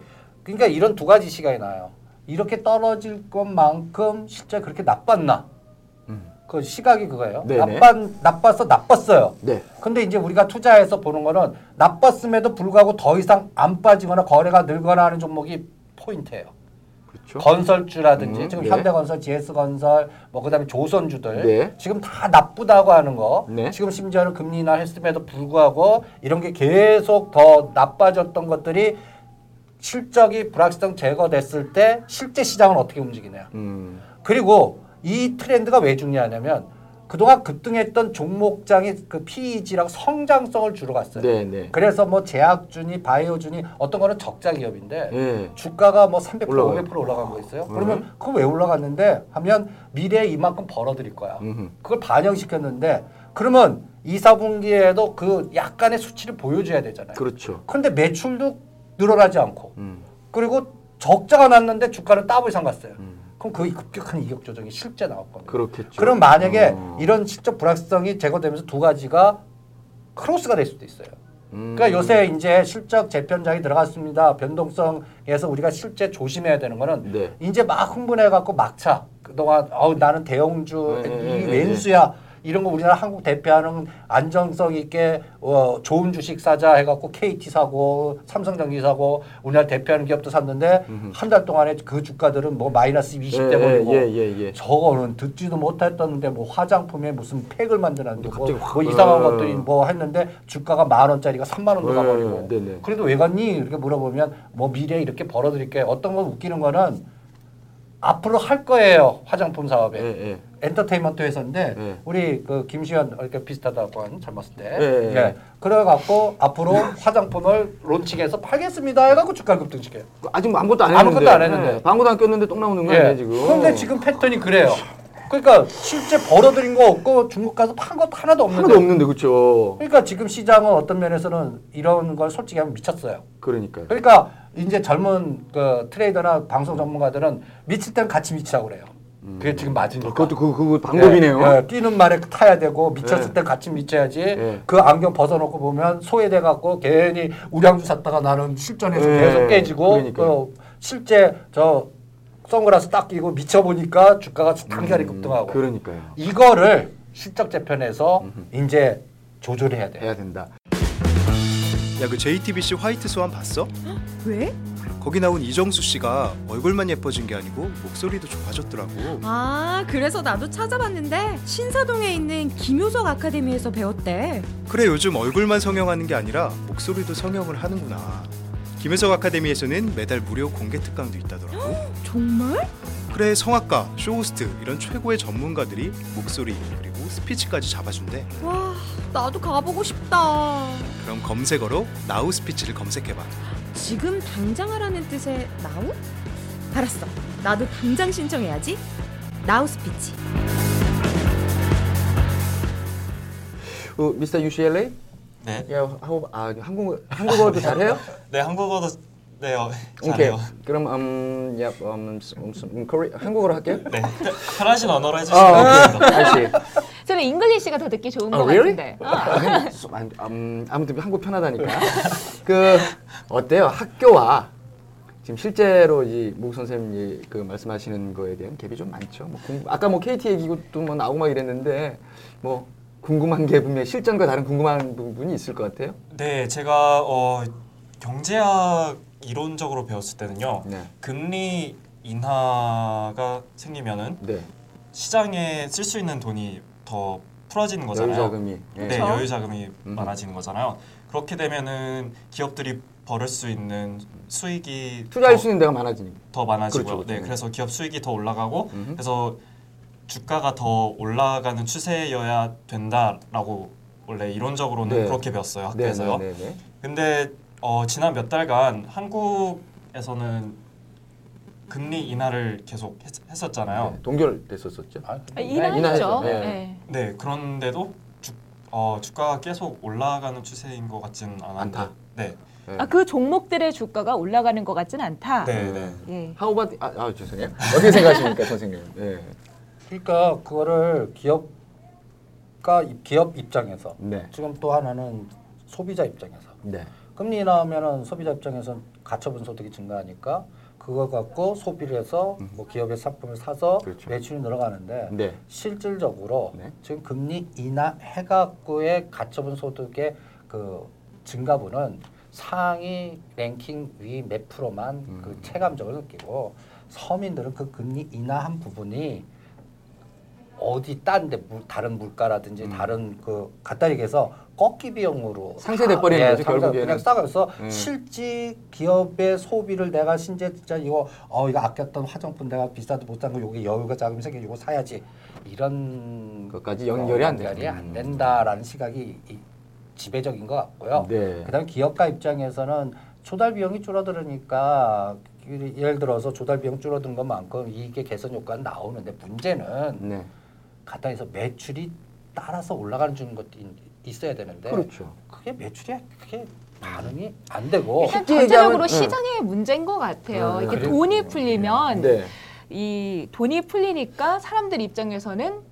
그러니까 이런 두 가지 시각이 나요. 이렇게 떨어질 것만큼 실제 그렇게 나빴나? 그 시각이 그거예요. 음. 네네. 나빴 나빴어 나빴어요. 네. 근데 이제 우리가 투자해서 보는 거는 나빴음에도 불구하고 더 이상 안 빠지거나 거래가 늘거나 하는 종목이 포인트예요. 그렇죠. 건설주라든지 음, 지금 네. 현대건설, GS건설, 뭐 그다음에 조선주들 네. 지금 다 나쁘다고 하는 거. 네. 지금 심지어는 금리 인하 했음에도 불구하고 이런 게 계속 더 나빠졌던 것들이 실적이 불확실성 제거됐을 때 실제 시장은 어떻게 움직이냐. 음. 그리고 이 트렌드가 왜 중요하냐면 그동안 급등했던 종목장이 그 PEG랑 성장성을 주로 갔어요. 네, 네. 그래서 뭐 제약준이 바이오준이 어떤 거는 적자 기업인데 예. 주가가 뭐 300% 올라가요. 500% 올라간 거 있어요. 음. 그러면 그거 왜 올라갔는데 하면 미래에 이만큼 벌어들일 거야. 음흠. 그걸 반영시켰는데 그러면 2, 4분기에도 그 약간의 수치를 보여줘야 되잖아요. 그렇죠. 그런데 매출도 늘어나지 않고 음. 그리고 적자가 났는데 주가는 더블 이상 갔어요. 음. 그럼 거의 급격한 이격 조정이 실제 겁니다. 그렇겠죠. 그럼 만약에 어. 이런 실적 불확실성이 제거되면서 두 가지가 크로스가 될 수도 있어요. 음. 그러니까 요새 이제 실적 재편장이 들어갔습니다. 변동성에서 우리가 실제 조심해야 되는 거는 네. 이제 막 흥분해 갖고 막차. 그동안 어우 나는 대형주 네, 이 네, 네, 왼수야. 이런 거 우리나라 한국 대표하는 안정성 있게 어, 좋은 주식 사자 해갖고 KT 사고 삼성전기 사고 우리나라 대표하는 기업도 샀는데 한 달 동안에 그 주가들은 뭐 마이너스 20대 예, 버리고 예, 예, 예. 저거는 듣지도 못했던데 뭐 화장품에 무슨 팩을 만드는데 뭐, 뭐 이상한 어. 것들이 뭐 했는데 주가가 만 원짜리가 3만 원도 어, 가버리고 네네. 그래도 왜 갔니 이렇게 물어보면 뭐 미래에 이렇게 벌어들일게 어떤 건 웃기는 거는 앞으로 할 거예요 화장품 사업에 예, 예. 엔터테인먼트 회사인데 네. 우리 그 김시현 이렇게 비슷하다고 한 젊었을 때 네. 예. 그래갖고 앞으로 화장품을 론칭해서 팔겠습니다 해갖고 주가를 급등시켜요 아직 뭐 아무것도 안 했는데. 아무것도 안 했는데. 예, 방구도 안 꼈는데 똥 나오는 거 아니에요, 지금? 그런데 지금 패턴이 그래요. 그러니까 실제 벌어들인 거 없고 중국 가서 판 것도 하나도 없는데. 하나도 없는데, 그렇죠. 그러니까 지금 시장은 어떤 면에서는 이런 걸 솔직히 하면 미쳤어요. 그러니까요. 그러니까 이제 젊은 그 트레이더나 방송 전문가들은 미칠 땐 같이 미치라고 그래요. 그게 지금 맞으니까. 그것도 그, 그 방법이네요. 예, 예, 뛰는 말에 타야 되고 미쳤을 예. 때 같이 미쳐야지. 예. 그 안경 벗어놓고 보면 소외돼 갖고 괜히 우량주 샀다가 나는 실전에서 예. 계속 깨지고 그러니까요. 그 실제 저 선글라스 딱 끼고 미쳐 보니까 주가가 단결에 급등하고. 그러니까요. 이거를 실적 재편에서 이제 조절해야 돼. 해야 된다. 야 그 JTBC 화이트 스완 봤어? 왜? 거기 나온 이정수 씨가 얼굴만 예뻐진 게 아니고 목소리도 좋아졌더라고. 아, 그래서 나도 찾아봤는데 신사동에 있는 김효석 아카데미에서 배웠대. 그래 요즘 얼굴만 성형하는 게 아니라 목소리도 성형을 하는구나. 김효석 아카데미에서는 매달 무료 공개 특강도 있다더라고. 정말? 그래 성악가, 쇼호스트 이런 최고의 전문가들이 목소리 그리고 스피치까지 잡아준대. 와, 나도 가보고 싶다. 그럼 검색어로 Now Speech를 검색해봐. 지금 당장 하라는 뜻의 now? 알았어. 나도 당장 신청해야지. Now Speech. 어, 미스터 UCLA? 네. 야, 하고 아 한국어 한국어도 잘해요? 네, 한국어도 네, 어, 오케이. 잘해요. 그럼 음, 야, 음, 음, 음, Kore- 한국어로 할게요. 네. 편하신 언어로 해주시면 아, 됩니다. 오케이. 알지. 저는 English가 더 듣기 좋은 아, 것 really? 같은데. 아. 음, 음, 아무튼 한국 편하다니까. 그 어때요? 학교와 지금 실제로 이 목 선생님이 그 말씀하시는 거에 대한 갭이 좀 많죠. 뭐 궁- 아까 뭐 KT 얘기도 뭐 나오고 막 이랬는데 뭐 궁금한 게 분명 히 실전과 다른 궁금한 부분이 있을 것 같아요. 네, 제가 어, 경제학 이론적으로 배웠을 때는요. 네. 금리 인하가 생기면은 네. 시장에 쓸 수 있는 돈이 더 풀어지는 거잖아요. 여유 자금이. 예. 네, 그렇죠. 여유 자금이 음. 많아지는 거잖아요. 그렇게 되면은 기업들이 벌을 수 있는 수익이 투자할 더, 수 있는 데가 많아지니까. 더 많아지고요. 그렇죠, 그렇죠. 네, 그래서 기업 수익이 더 올라가고 음흠. 그래서 주가가 더 올라가는 추세여야 된다라고 원래 이론적으로는 네. 그렇게 배웠어요 네, 학교에서요. 네, 네, 네. 근데 어, 지난 몇 달간 한국에서는 금리 인하를 계속 했, 었잖아요 네, 동결됐었었죠. 아, 아, 인하했죠. 인하했죠. 네. 네. 네, 그런데도 주, 어, 주가가 계속 올라가는 추세인 것 같지는. 않다. 네, 네. 아, 그 종목들의 주가가 올라가는 것 같진 않다. 네, 네. 예. How about 아, 아 죄송해요. 어떻게 생각하십니까, 선생님? 네. 그러니까 그거를 기업가 기업 입장에서 네. 지금 또 하나는 소비자 입장에서 네. 금리 인하하면은 소비자 입장에서는 가처분 소득이 증가하니까 그거 갖고 소비를 해서 뭐 기업의 상품을 사서 그렇죠. 매출이 늘어가는데 네. 실질적으로 네. 지금 금리 인하 해갖고의 가처분 소득의 그 증가분은 상위 랭킹 위 몇 프로만 음. 그 체감적으로 느끼고 서민들은 그 금리 인하한 부분이 어디 딴데 다른 물가라든지 음. 다른 그 갖다 얘기해서 꺾기 비용으로 상쇄돼 버리는 거죠, 결국에는. 그냥 싸가서 음. 실제 기업의 소비를 내가 신제 진짜 이거 어 이거 아꼈던 화장품 내가 비싸도 못산거 요게 여유가 자금 생겨 이거 사야지 이런 것까지 연결이 안 연결이 되는. 안 된다라는 시각이 이- 지배적인 것 같고요. 네. 그다음 에 기업가 입장에서는 조달 비용이 줄어들으니까 그 예를 들어서 조달 비용 줄어든 것만큼 이익의 개선 효과는 나오는데 문제는 네. 갖다 해서 매출이 따라서 올라가는 것도 있- 있어야 되는데 그렇죠. 그게 매출이 그게 반응이 안 되고 일단 쉽게 전체적으로 얘기하면- 시장의 문제인 것 같아요. 네, 이게 그래요. 돈이 풀리면 네. 이 돈이 풀리니까 사람들 입장에서는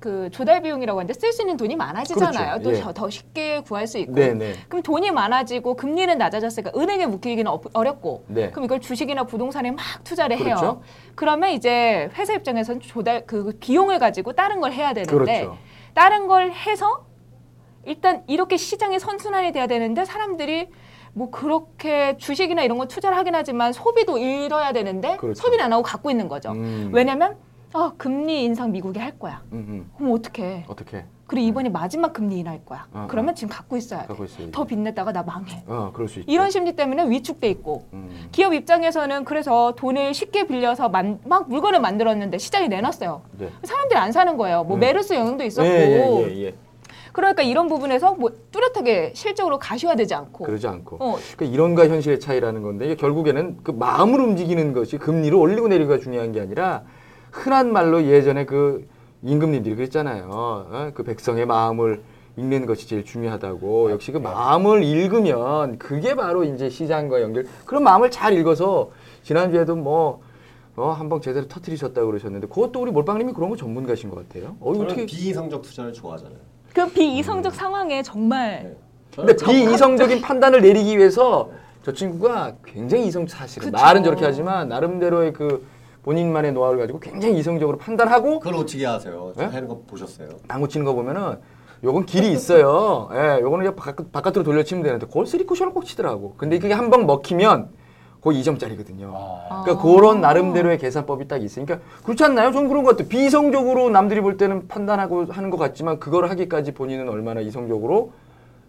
그 조달 비용이라고 하는데 쓸 수 있는 돈이 많아지잖아요. 그렇죠. 예. 또더 쉽게 구할 수 있고. 네, 네. 그럼 돈이 많아지고 금리는 낮아졌으니까 은행에 묶이기는 어- 어렵고. 네. 그럼 이걸 주식이나 부동산에 막 투자를 해요. 그렇죠. 그러면 이제 회사 입장에서는 조달 그 비용을 가지고 다른 걸 해야 되는데 그렇죠. 다른 걸 해서 일단 이렇게 시장이 선순환이 돼야 되는데 사람들이 뭐 그렇게 주식이나 이런 거 투자를 하긴 하지만 소비도 잃어야 되는데 그렇죠. 소비를 안 하고 갖고 있는 거죠. 음. 왜냐면 아, 금리 인상 미국이 할 거야. 음, 음. 그럼 어떡해. 어떻게 그리고 이번이 마지막 금리 인하할 거야. 어, 그러면 지금 갖고 있어야 돼. 더 빚냈다가 나 망해. 어, 그럴 수 있죠. 이런 심리 때문에 위축돼 있고 음. 기업 입장에서는 그래서 돈을 쉽게 빌려서 만, 막 물건을 만들었는데 시장에 내놨어요. 네. 사람들이 안 사는 거예요. 뭐 음. 메르스 영향도 있었고. 예, 예, 예, 예. 그러니까 이런 부분에서 뭐 뚜렷하게 실적으로 가시화되지 않고. 그러지 않고. 어, 그러니까 이론과 현실의 차이라는 건데 이게 결국에는 그 마음을 움직이는 것이 금리를 올리고 내리고가 중요한 게 아니라 흔한 말로 예전에 그 임금님들이 그랬잖아요. 어? 그 백성의 마음을 읽는 것이 제일 중요하다고. 역시 그 마음을 읽으면 그게 바로 이제 시장과 연결. 그런 마음을 잘 읽어서 지난주에도 뭐 어, 한번 제대로 터트리셨다고 그러셨는데 그것도 우리 몰빵님이 그런 거 전문가신 것 같아요. 어, 저는 어떻게 비이성적 투자를 좋아하잖아요. 그 비이성적 상황에 정말 근데 비이성적인 판단을 내리기 위해서 저 친구가 굉장히 이성 사실은 그쵸. 말은 저렇게 하지만 나름대로의 그 본인만의 노하우를 가지고 굉장히 이성적으로 판단하고 그걸 어떻게 아세요? 저 네? 하는 거 보셨어요? 당구 치는 거 보면은 요건 길이 있어요. 예, 요거는 이제 바깥, 바깥으로 돌려치면 되는데 그걸 쓰리 쿠션을 꼭 치더라고. 근데 그게 한 번 먹히면 거의 2점짜리거든요. 아. 그러니까 그런 나름대로의 계산법이 딱 있으니까 그렇지 않나요? 전 그런 것 같아요. 비이성적으로 남들이 볼 때는 판단하고 하는 것 같지만 그걸 하기까지 본인은 얼마나 이성적으로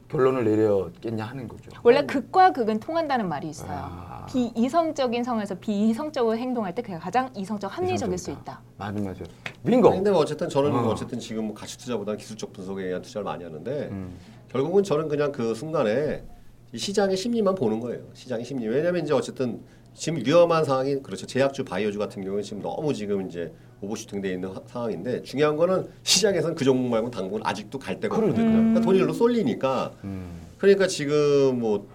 결론을 내렸겠냐 하는 거죠. 원래 극과 극은 통한다는 말이 있어요. 아. 비이성적인 상황에서 비이성적으로 행동할 때 그게 가장 이성적 합리적일 수 이성적이다. 있다. 맞아 맞아. 빙고. 근데 뭐 어쨌든 저는 어. 어쨌든 지금 뭐 가치 투자보다는 기술적 분석에 의한 투자를 많이 하는데 음. 결국은 저는 그냥 그 순간에 이 시장의 심리만 보는 거예요. 시장의 심리. 왜냐하면 이제 어쨌든 지금 위험한 상황이 그렇죠. 제약주, 바이오주 같은 경우는 지금 너무 지금 이제 오버슈팅돼 있는 하- 상황인데 중요한 거는 시장에서는 그 종목 말고 당분은 아직도 갈 데가 없거든요. 그러니까 돈이 일로 쏠리니까 음. 그러니까 지금 뭐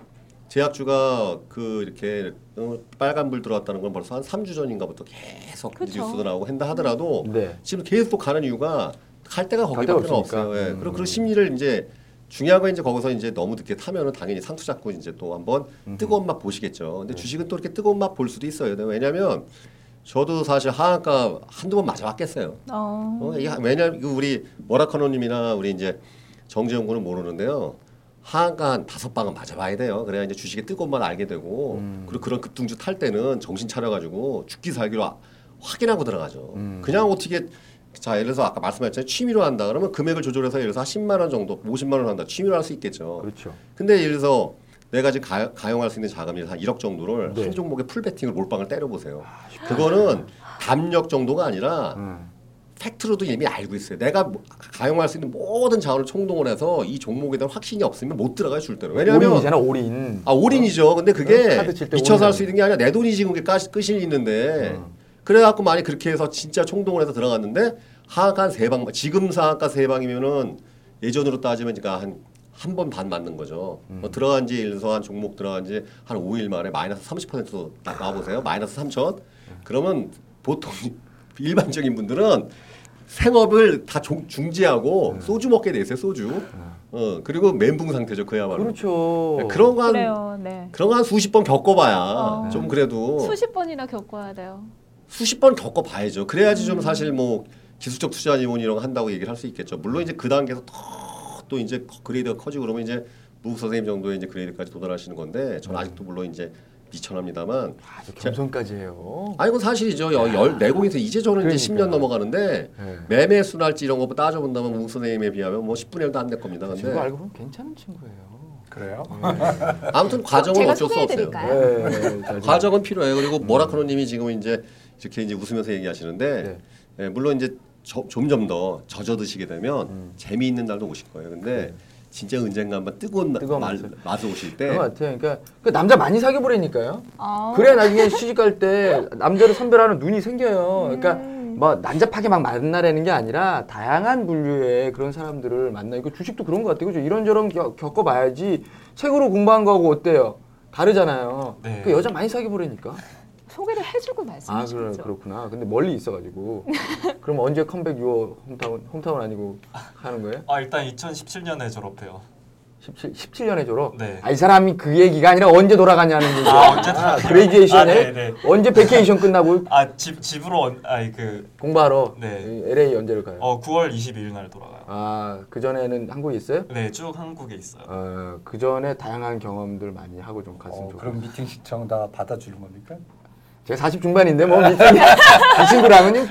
제약주가 그 이렇게 어, 빨간 불 들어왔다는 건 벌써 한 3주 전인가부터 계속 그쵸. 뉴스도 나오고 한다 하더라도 네. 지금 계속 가는 이유가 갈 데가 거기밖에. 없어요. 예. 음. 그리고 그 심리를 이제 중요한 건 이제 거기서 이제 너무 늦게 타면은 당연히 상투 잡고 이제 또 한번 뜨거운 맛 보시겠죠. 네. 근데 주식은 또 이렇게 뜨거운 맛 볼 수도 있어요. 왜냐면 저도 사실 하한가 한두 번 맞아봤겠어요. 어. 어, 이게 왜냐면 그 우리 머라카노님이나 우리 이제 정재영 군은 모르는데요. 하한가 한 다섯 방은 맞아봐야 돼요. 그래야 이제 주식의 뜨거운 맛 알게 되고 음. 그리고 그런 급등주 탈 때는 정신 차려가지고 죽기 살기로 아- 확인하고 들어가죠. 음. 그냥 어떻게 자 예를 들어서 아까 말씀하셨잖아요. 취미로 한다 그러면 금액을 조절해서 예를 들어서 한 10만 원 정도, 50만 원 한다. 취미로 할 수 있겠죠. 그렇죠. 근데 예를 들어서 내가 지금 가, 가용할 수 있는 자금이 한 1억 정도를 네. 한 종목에 full 베팅을 몰빵을 때려 보세요. 그거는 담력 정도가 아니라 음. 팩트로도 이미 알고 있어요. 내가 뭐- 가용할 수 있는 모든 자원을 총동원 해서 이 종목에 대한 확신이 없으면 못 들어가요 절대로. 왜냐하면 올인이잖아 올인. 아 올인이죠. 근데 그게 미쳐서 할 수 있는 게 아니라 내 돈이 지금 그게 까- 끝이 있는데 음. 그래갖고 많이 그렇게 해서 진짜 총동원 해서 들어갔는데 하한가 한세 방, 지금 상한가 세 방이면은 예전으로 따지면 그러니까 한 한 번 반 맞는 거죠. 음. 뭐 들어간 지 예를 들어서 한 종목 들어간 지한 5일 만에 마이너스 30% 나와보세요. 마이너스 3천. 그러면 보통 일반적인 분들은 생업을 다 종- 중지하고 음. 소주 먹게 돼 있어요. 소주. 어 그리고 멘붕 상태죠. 그야말로. 그렇죠. 그런 거 한, 그래요. 네. 그런 거 한 수십 번 겪어봐야 어. 좀 그래도 수십 번이나 겪어야 돼요. 수십 번 겪어봐야죠. 그래야지 음. 좀 사실 뭐 기술적 투자 지원 이런 거 한다고 얘기를 할 수 있겠죠. 물론 이제 그 단계에서 더또 이제 그레이드가 커지고 그러면 이제 무국 선생님 정도의 이제 그레이드까지 도달하시는 건데 저는 아직도 물론 이제 미천합니다만 아주 겸손까지 해요. 아 이건 사실이죠. 여- 열 내공에서 이제 저는 이제 그러니까. 10년 넘어가는데 네. 매매 순할지 이런 거 따져본다면 무국 선생님에 비하면 뭐 10분의 1도 안 될 겁니다. 친구 근데 알고 보면 괜찮은 친구예요. 그래요? 아무튼 과정은 제가 어쩔 수 없어요. 네, 잘 과정은 필요해요. 그리고 모라크노님이 지금 이제 이렇게 이제 웃으면서 얘기하시는데 네. 예, 물론 이제 저- 점점 더 젖어 드시게 되면 음. 재미있는 날도 오실 거예요. 근데 진짜 언젠가 한번 뜨거운, 나- 뜨거운 말, 맛을. 맛을 오실 그런 때것 같아요. 그러니까 그 남자 많이 사귀어 버리니까요. 아. 그래 나중에 시집 갈 때 남자를 선별하는 눈이 생겨요. 그러니까 음. 뭐 난잡하게 막 만나라는 게 아니라 다양한 분류의 그런 사람들을 만나고 주식도 그런 것 같아요. 그죠? 이런저런 겪- 겪어봐야지 책으로 공부한 거하고 어때요? 다르잖아요. 네. 그 여자 많이 사귀어 버리니까. 소개를 해주고 아 그래, 말씀하시죠. 그렇구나. 근데 멀리 있어가지고. 그럼 언제 come back your hometown hometown 아니고 하는 거예요? 아 일단 2017년에 졸업해요. 17 17년에 졸업. 네. 아, 이 사람이 그 얘기가 아니라 언제 돌아가냐는 얘기야. 아, 언제 돌아가냐. graduation에 아, 네, 네. 언제 vacation 끝나고 아 집 집으로 언- 아니 그 공부하러 네. 이 LA 언제를 가요? 어 9월 22일 날 돌아가요. 아, 그 전에는 한국에 있어요? 네, 쭉 한국에 있어요. 어, 그 전에 다양한 경험들 많이 하고 좀 갔으면 어, 좋겠어요. 그럼 미팅 신청 다 받아주는 겁니까? 제가 40 중반인데 뭐 미팅 그 친구랑은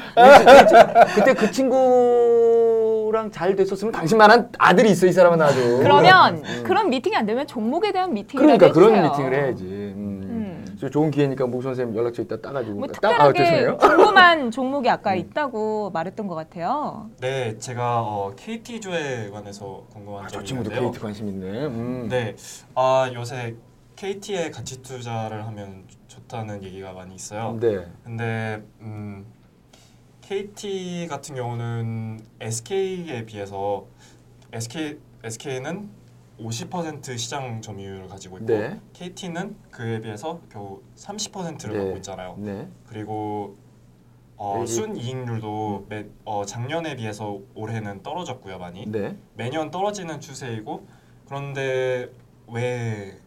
그때 그 친구랑 잘 됐었으면 당신만한 아들이 있어 이 사람은 아주. 그러면 그런 미팅이 안 되면 종목에 대한 음. 그러니까 그런 해주세요. 미팅을 해야지. 음. 음. 좋은 기회니까 목 선생님 연락처 이따 따가지고. 뭐 따- 아, 특별하게 죄송해요. 궁금한 종목이 아까 음. 있다고 말했던 것 같아요. 네, 제가 어, KT 주에 관해서 궁금한 아, 저 점이 친구도 있는데요. KT 관심 있네. 음. 네, 아 요새 KT에 가치 투자를 하면 좋다는 얘기가 많이 있어요. 네. 근데 음, KT 같은 경우는 SK에 비해서 SK SK는 50% 시장 점유율을 가지고 있고 네. KT는 그에 비해서 겨우 30%를 네. 갖고 있잖아요. 네. 그리고 어, 여기- 순이익률도 매, 어, 작년에 비해서 올해는 떨어졌고요 많이 네. 매년 떨어지는 추세이고 그런데 왜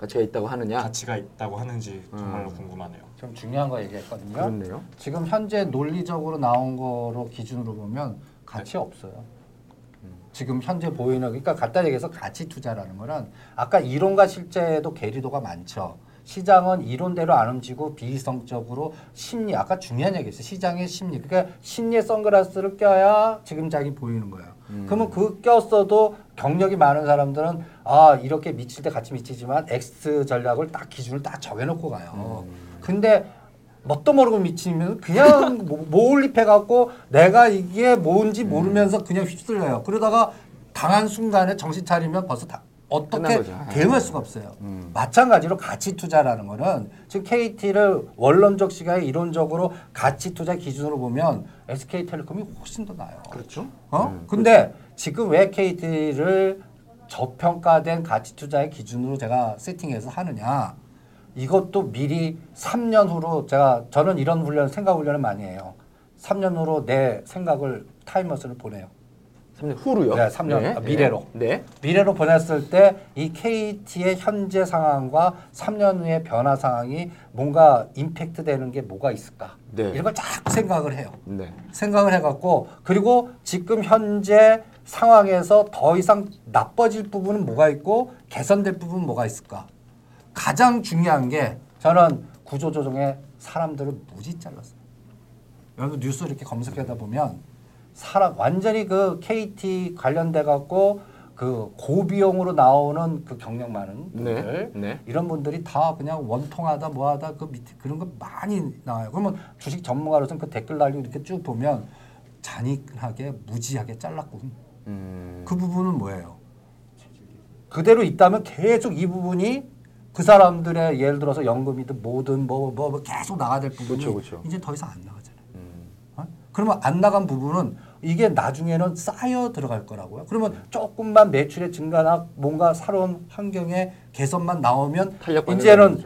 가치가 있다고 하느냐? 가치가 있다고 하는지 정말로 음. 궁금하네요. 좀 중요한 거 얘기했거든요. 그렇네요. 지금 현재 논리적으로 나온 거로 기준으로 보면 가치 없어요. 지금 현재 보이는 그러니까 간단히 얘기해서 가치 투자라는 거는 아까 이론과 실제도 괴리도가 많죠. 시장은 이론대로 안 움직이고 비이성적으로 심리 아까 중요한 얘기했어요. 시장의 심리. 그러니까 심리의 선글라스를 껴야 지금 장이 보이는 거예요. 그러면 그 꼈어도 경력이 많은 사람들은 아 이렇게 미칠 때 같이 미치지만 X 전략을 딱 기준을 딱 정해놓고 가요. 근데 뭣도 모르고 미치면 그냥 모- 몰입해갖고 내가 이게 뭔지 모르면서 그냥 휩쓸려요. 그러다가 당한 순간에 정신 차리면 벌써 다 어떻게 거죠. 대응할 수가 없어요. 마찬가지로 가치 투자라는 거는 지금 KT를 원론적 시각에 이론적으로 가치 투자 기준으로 보면 SK텔레콤이 훨씬 더 나아요. 그렇죠. 어? 근데 지금 왜 KT를 저평가된 가치 투자의 기준으로 제가 세팅해서 하느냐? 이것도 미리 3년 후로 제가 저는 이런 훈련 생각 훈련을 많이 해요. 3년 후로 내 생각을 타임머신을 보내요. 3년 후로요. 네, 3년, 아, 미래로. 네. 미래로 보냈을 때 이 KT의 현재 상황과 3년 후의 변화 상황이 뭔가 임팩트 되는 게 뭐가 있을까? 네. 이런 걸 자꾸 생각을 해요. 네. 생각을 해갖고 그리고 지금 현재 상황에서 더 이상 나빠질 부분은 뭐가 있고 개선될 부분은 뭐가 있을까? 가장 중요한 게 저는 구조조정에 사람들을 무지 잘랐어요. 여러분 뉴스 이렇게 검색하다 보면 사람 완전히 그 KT 관련돼 갖고 그 고비용으로 나오는 그 경력 많은 분들 네. 네. 이런 분들이 다 그냥 원통하다 뭐하다 그 밑에 그런 거 많이 나와요. 그러면 주식 전문가로서는 그 댓글 달리고 이렇게 쭉 보면 잔인하게 무지하게 잘랐군. 음. 그 부분은 뭐예요? 그대로 있다면 계속 이 부분이 그 사람들의 예를 들어서 연금이든 뭐든 뭐, 뭐, 뭐 계속 나가야 될 부분이 그렇죠, 그렇죠. 이제 더 이상 안 나가잖아요. 음. 어? 그러면 안 나간 부분은 이게 나중에는 쌓여 들어갈 거라고요. 그러면 조금만 매출의 증가나 뭔가 새로운 환경의 개선만 나오면 이제는.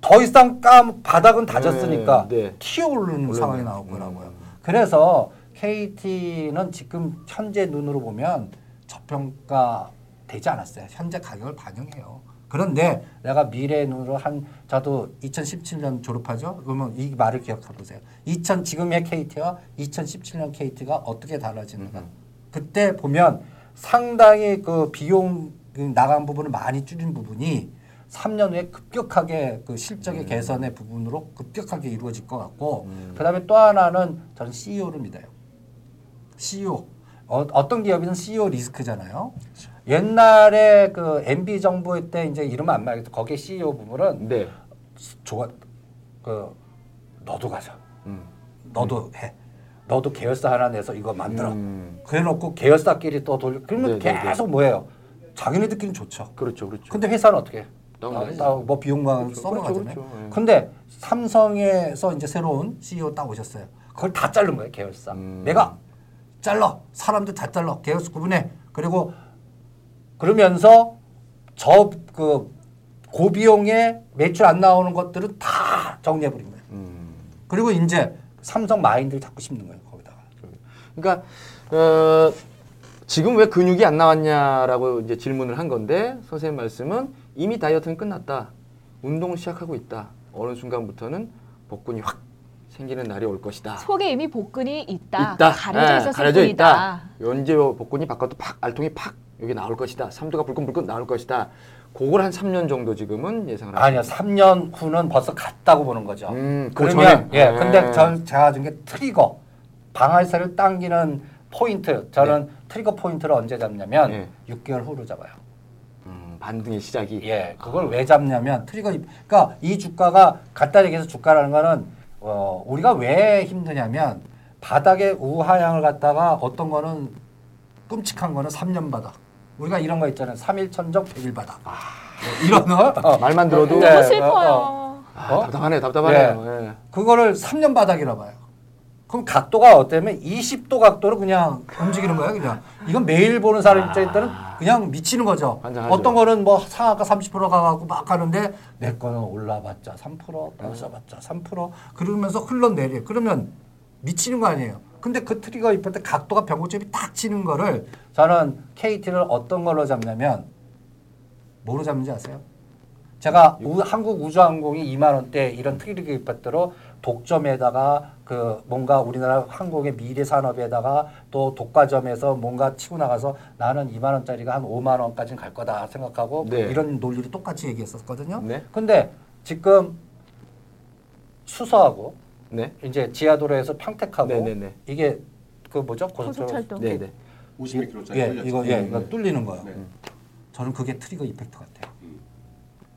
더 이상 감 바닥은 다졌으니까 네, 네. 튀어오르는 상황이 거. 나올 거라고요. 음. 그래서 KT는 지금 현재 눈으로 보면 저평가 되지 않았어요. 현재 가격을 반영해요. 그런데 내가 미래 눈으로 한 저도 2017년 졸업하죠. 그러면 이 말을 기억해 보세요. 2000 지금의 KT와 2017년 KT가 어떻게 달라지는가. 그때 보면 상당히 그 비용 그 나간 부분을 많이 줄인 부분이 3년 후에 급격하게 그 실적의 개선의 부분으로 급격하게 이루어질 것 같고 그다음에 또 하나는 저는 CEO를 믿어요. CEO 어, 어떤 기업이든 CEO 리스크잖아요. 옛날에 그 MB 정부 때 이제 이러면 안 말겠다. 거기 CEO 부분은 네. 좋아 그 너도 가자. 음. 너도 해. 너도 계열사 하나 내서 이거 만들어. 음. 그래놓고 계열사끼리 또 돌려. 그러면 네, 네, 네. 계속 뭐예요? 자기네들끼리는 좋죠. 그렇죠. 그렇죠. 근데 회사는 어떻게? 해? 당연하지. 아, 뭐 비용만 그렇죠. 써나가잖아요. 그렇죠, 그렇죠. 예. 근데 삼성에서 이제 새로운 CEO 딱 오셨어요. 그걸 다 자른 거예요, 계열사. 음. 내가 잘라. 사람들 다 잘라. 계열사 구분해. 그리고 그러면서 저 그 고비용에 매출 안 나오는 것들은 다 정리해 버린 거예요. 음. 그리고 이제 삼성 마인드를 자꾸 심는 거예요, 거기다가. 그러니까 어, 지금 왜 근육이 안 나왔냐라고 이제 질문을 한 건데 선생님 말씀은 이미 다이어트는 끝났다. 운동을 시작하고 있다. 어느 순간부터는 복근이 확 생기는 날이 올 것이다. 속에 이미 복근이 있다. 있다. 가려져 예, 있었을 가려져 뿐이다. 있다. 언제 복근이 바꿔도 팍 알통이 팍 여기 나올 것이다. 삼두가 불끈불끈 나올 것이다. 그걸 한 3년 정도 지금은 예상을 아니요, 3년 후는 벌써 갔다고 보는 거죠. 음, 그 그러면 전에? 예, 네. 근데 전 제가 준게 trigger 방아쇠를 당기는 포인트. 저는 trigger point를 언제 잡냐면 네. 6개월 후로 잡아요. 음, 반등의 시작이 예, 그걸 왜 잡냐면 trigger. 이- 그러니까 이 주가가 간단히 얘기해서 주가라는 거는 어, 우리가 왜 힘드냐면 바닥에 우하향을 갖다가 어떤 거는 끔찍한 거는 3년 바닥. 우리가 이런 거 있잖아요. 3일 천정 100일 바닥. 뭐 이런 거. 어. 말만 들어도 네. 너무 어, 슬퍼요. 어. 아, 답답하네, 답답하네요. 예. 그거를 3년 바닥이라 봐요. 그럼 각도가 어때면 20도 각도로 그냥 움직이는 거예요, 그냥. 이건 매일 보는 사람 입장에 따른 그냥 미치는 거죠. 환장하죠. 어떤 거는 뭐 상하가 30% 가갖고 막 가는데 내 거는 올라봤자 3%, 떨어져봤자 3% 그러면서 흘러내려. 그러면 미치는 거 아니에요. 근데 그 트리거 입을 때 각도가 변고점이 딱 치는 거를 저는 KT를 어떤 걸로 잡냐면 뭐로 잡는지 아세요? 제가 우- 한국 우주항공이 2만 원대 이런 트리거 이펙트로 독점에다가 그 뭔가 우리나라 항공의 미래 산업에다가 또 독과점에서 뭔가 치고 나가서 나는 2만 원짜리가 한 5만 원까지는 갈 거다 생각하고 네. 이런 논리를 똑같이 얘기했었거든요. 네. 근데 지금 수서하고 네. 이제 지하도로에서 평택하고 네네네. 이게 그 뭐죠 고속철도. 네, 네. 50몇 킬로짜리 예, 걸렸죠. 이거 예, 이거 뚫리는 거요. 네. 저는 그게 트리거 이펙트 같아요. 음.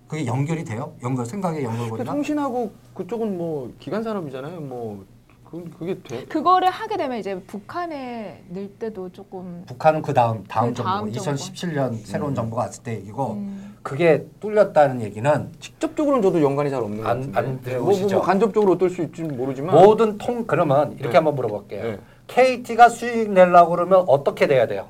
그게 연결이 돼요? 연결 생각의 근데 연결고리가? 통신하고 그쪽은 뭐 기간 산업이잖아요. 뭐 그, 그게 돼. 그거를 하게 되면 이제 북한에 늘 때도 조금 북한은 그 다음 다음 그 정부 다음 정부. 2017년 새로운 정부가 왔을 때 얘기고 음. 그게 뚫렸다는 얘기는 직접적으로는 저도 연관이 잘 없는 것 안- 같은데. 안 뭐, 들어오시죠? 뭐 간접적으로 어떨 수 있지 모르지만 모든 통 그러면 이렇게 네. 한번 물어볼게요. 네. KT가 수익 내려고 그러면 어떻게 돼야 돼요?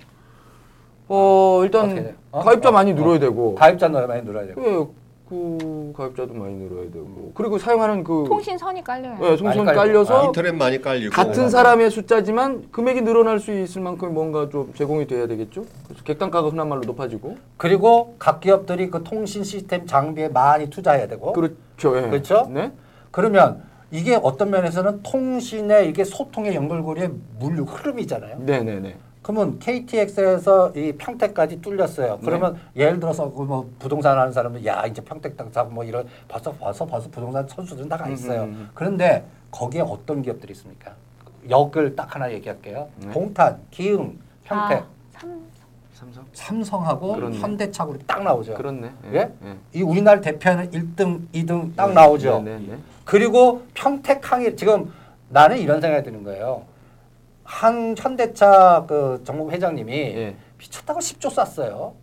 어 어떻게 일단 돼요? 어? 가입자 어, 많이 어. 늘어야 되고 가입자 많이 늘어야 되고. 예, 그 가입자도 많이 늘어야 되고 그리고 사용하는 그 통신선이 깔려요. 예, 통신 많이 깔리고. 깔려서 아, 인터넷 많이 깔리고 같은 사람의 숫자지만 금액이 늘어날 수 있을 만큼 뭔가 좀 제공이 돼야 되겠죠. 그래서 객단가가 흔한 말로 높아지고 그리고 각 기업들이 그 통신 시스템 장비에 많이 투자해야 되고. 그렇죠. 예. 그렇죠? 네. 그러면 이게 어떤 면에서는 통신의 이게 소통의 연결고리의 물류 흐름이잖아요. 네, 네, 네. 그러면 KTX에서 이 평택까지 뚫렸어요. 그러면 예를 들어서 그뭐 부동산 하는 사람들 야 이제 평택 당사고 뭐 이런 벌써 벌써 벌써 부동산 선수들은 다가 있어요. 음, 음, 음. 그런데 거기에 어떤 기업들이 있습니까? 역을 딱 하나 얘기할게요. 네. 동탄, 기흥, 평택, 아, 삼, 삼성. 삼성하고 그렇네. 현대차고리 딱 나오죠. 그렇네. 예? 이 우리나라 대표하는 1등, 2등 딱 네, 나오죠. 네, 네, 네. 그리고 평택항이 지금 나는 이런 생각이 드는 거예요. 한 현대차 그 정무 회장님이 예. 미쳤다고 10조 쐈어요.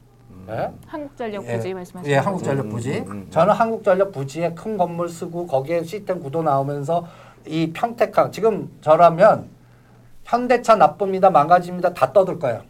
예? 한국전력 예, 부지 말씀하시는 예, 거죠? 한국전력 음, 부지. 음, 음. 저는 한국전력 부지에 큰 건물 쓰고 거기에 시스템 구도 나오면서 이 평택항 지금 저라면 현대차 나쁩니다, 망가집니다 다 떠들 거예요.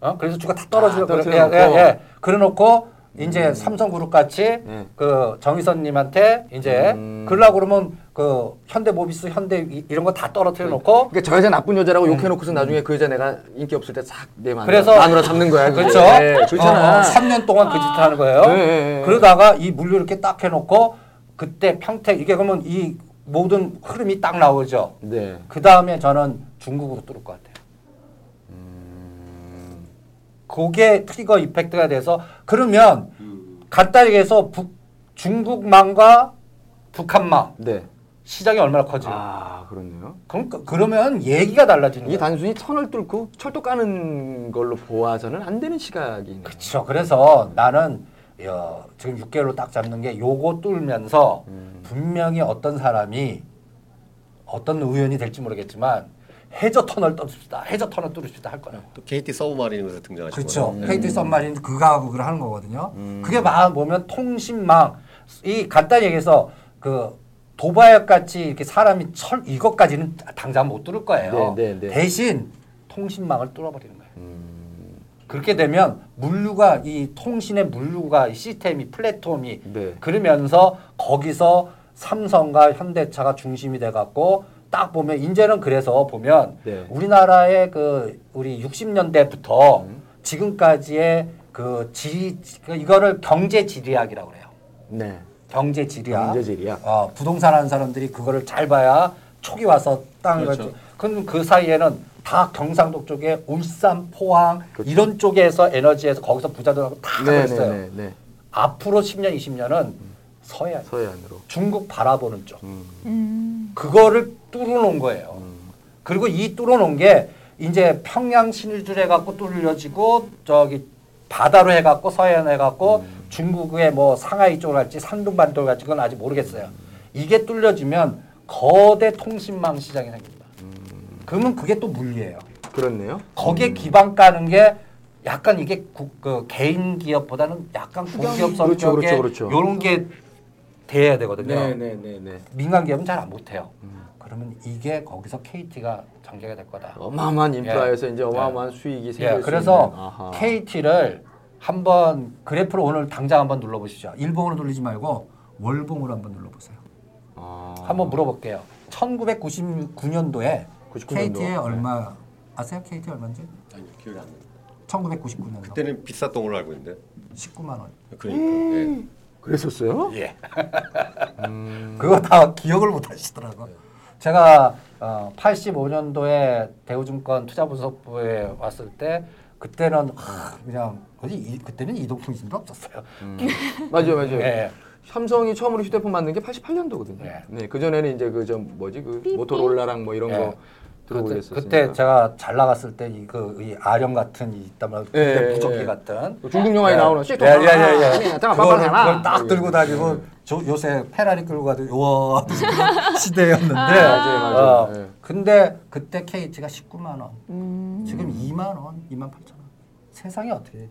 어? 그래서 주가 다 떨어지고 아, 그래, 예. 예, 예. 그래놓고 이제 삼성그룹 같이 네. 그 정의선님한테 이제 음. 그러려고 그러면 그 현대 모비스, 현대 이- 이런 거 다 떨어뜨려 놓고 그러니까 저 여자 나쁜 여자라고 욕해놓고서 나중에 그 여자 내가 인기 없을 때 싹내 마누라, 음. 그래서- 마누라 잡는 거야. 그게. 그렇죠. 네, 그렇잖아. 어, 어, 3년 동안 그짓 하는 거예요. 네, 네, 네. 그러다가 이 물류 이렇게 딱 해놓고 그때 평택 이게 그러면 이 모든 흐름이 딱 나오죠. 네. 그 다음에 저는 중국으로 뚫을 것 같아요. 음. 그게 트리거 이펙트가 돼서 그러면 음. 간단히 해서 북, 중국망과 북한망 네. 시장이 얼마나 커져요. 아, 그렇네요. 그럼 그- 그러면 얘기가 달라지는 이게 거예요. 단순히 터널 뚫고 철도 까는 걸로 보아서는 안 되는 시각이네요. 그렇죠. 그래서 나는 야, 지금 6개월로 딱 잡는 게 요거 뚫면서 음. 분명히 어떤 사람이 어떤 의원이 될지 모르겠지만 해저 터널 뚫읍시다. 해저 터널 뚫읍시다 할 거예요. 또 KT 서브마린에서 등장하신 그렇죠. 거예요. KT 썸마린 그거하고 그걸 하는 거거든요. 음. 그게 막 보면 통신망 이 간단히 얘기해서 그 도바역 같이 이렇게 사람이 철 이것까지는 당장 못 뚫을 거예요. 네, 네, 네. 대신 통신망을 뚫어버리는 거예요. 음. 그렇게 되면 물류가 이 통신의 물류가 이 시스템이 플랫폼이 네. 그러면서 거기서 삼성과 현대차가 중심이 돼 갖고 딱 보면 이제는 그래서 보면 네. 우리나라의 그 우리 60년대부터 음. 지금까지의 그 지, 그 이거를 경제 지리학이라고 그래요. 네. 경제 지리학. 경제지리학. 어, 부동산 하는 사람들이 그거를 잘 봐야 촉이 와서 땅을 그렇죠. 그럼 그 사이에는 다 경상도 쪽에 울산, 포항 그렇죠. 이런 쪽에서 에너지에서 거기서 부자들하고 다 네, 그랬어요. 네, 네, 네. 앞으로 10년, 20년은 서해안, 서해안으로. 중국 바라보는 쪽. 음. 음. 그거를 뚫어놓은 거예요. 음. 그리고 이 뚫어놓은 게 이제 평양 신일줄 해갖고 뚫려지고 저기 바다로 해갖고 서해안 해갖고 음. 중국의 뭐 상하이 쪽을 할지 산둥반도 갈지 그건 아직 모르겠어요. 이게 뚫려지면 거대 통신망 시장이 생깁니다. 음. 그러면 그게 또 물리예요. 그렇네요. 거기에 기반 까는 게 약간 이게 국, 그 개인 기업보다는 약간 공기업 그렇죠, 성격의 그렇죠, 그렇죠. 이런 게 돼야 되거든요. 네, 네, 네, 네. 민간 기업은 잘 안 못해요. 음. 그러면 이게 거기서 KT가 전개가 될 거다. 어마어마한 인프라에서 이제 어마어마한 수익이 생길 예, 수 그래서. KT를 한번 그래프를 오늘 당장 한번 눌러보시죠. 일봉으로 돌리지 말고 월봉으로 한번 눌러보세요. 아. 한번 물어볼게요. 1999년도에 99년도. KT에 네. 얼마 아세요? KT 얼마인지? 아니 기억이 안 나. 1999년도 그때는 비쌌던 걸로 알고 있는데. 19만 원. 그러니까. 예. 그랬었어요? 예. 음. 그거 다 기억을 못 하시더라고. 제가 어, 85년도에 대우증권 투자분석부에 왔을 때 그때는 하, 그냥 어디 이, 그때는 이동통신도 없었어요. 맞아요, 맞아요. 예. 삼성이 처음으로 휴대폰 만든 게 88년도거든요. 네. 네, 그 전에는 이제 그 좀 뭐지 그 모토로라랑 뭐 이런 네. 거 그때. 그때 제가 잘 나갔을 때 이거 이 아령 같은 이 있단 말이야. 예, 그때 예, 부적기 예. 같은. 중국 영화에 나오는 예, 예, 예, 예. 잠깐 그거를, 그걸 딱 들고 다니고 저 요새 페라리 끌고 가도 요 시대였는데. 맞아요, 맞아요. 어, 예. 근데 그때 KT가 19만 원. 음. 지금 2만 원, 2만 8천 원. 세상이 어떻게?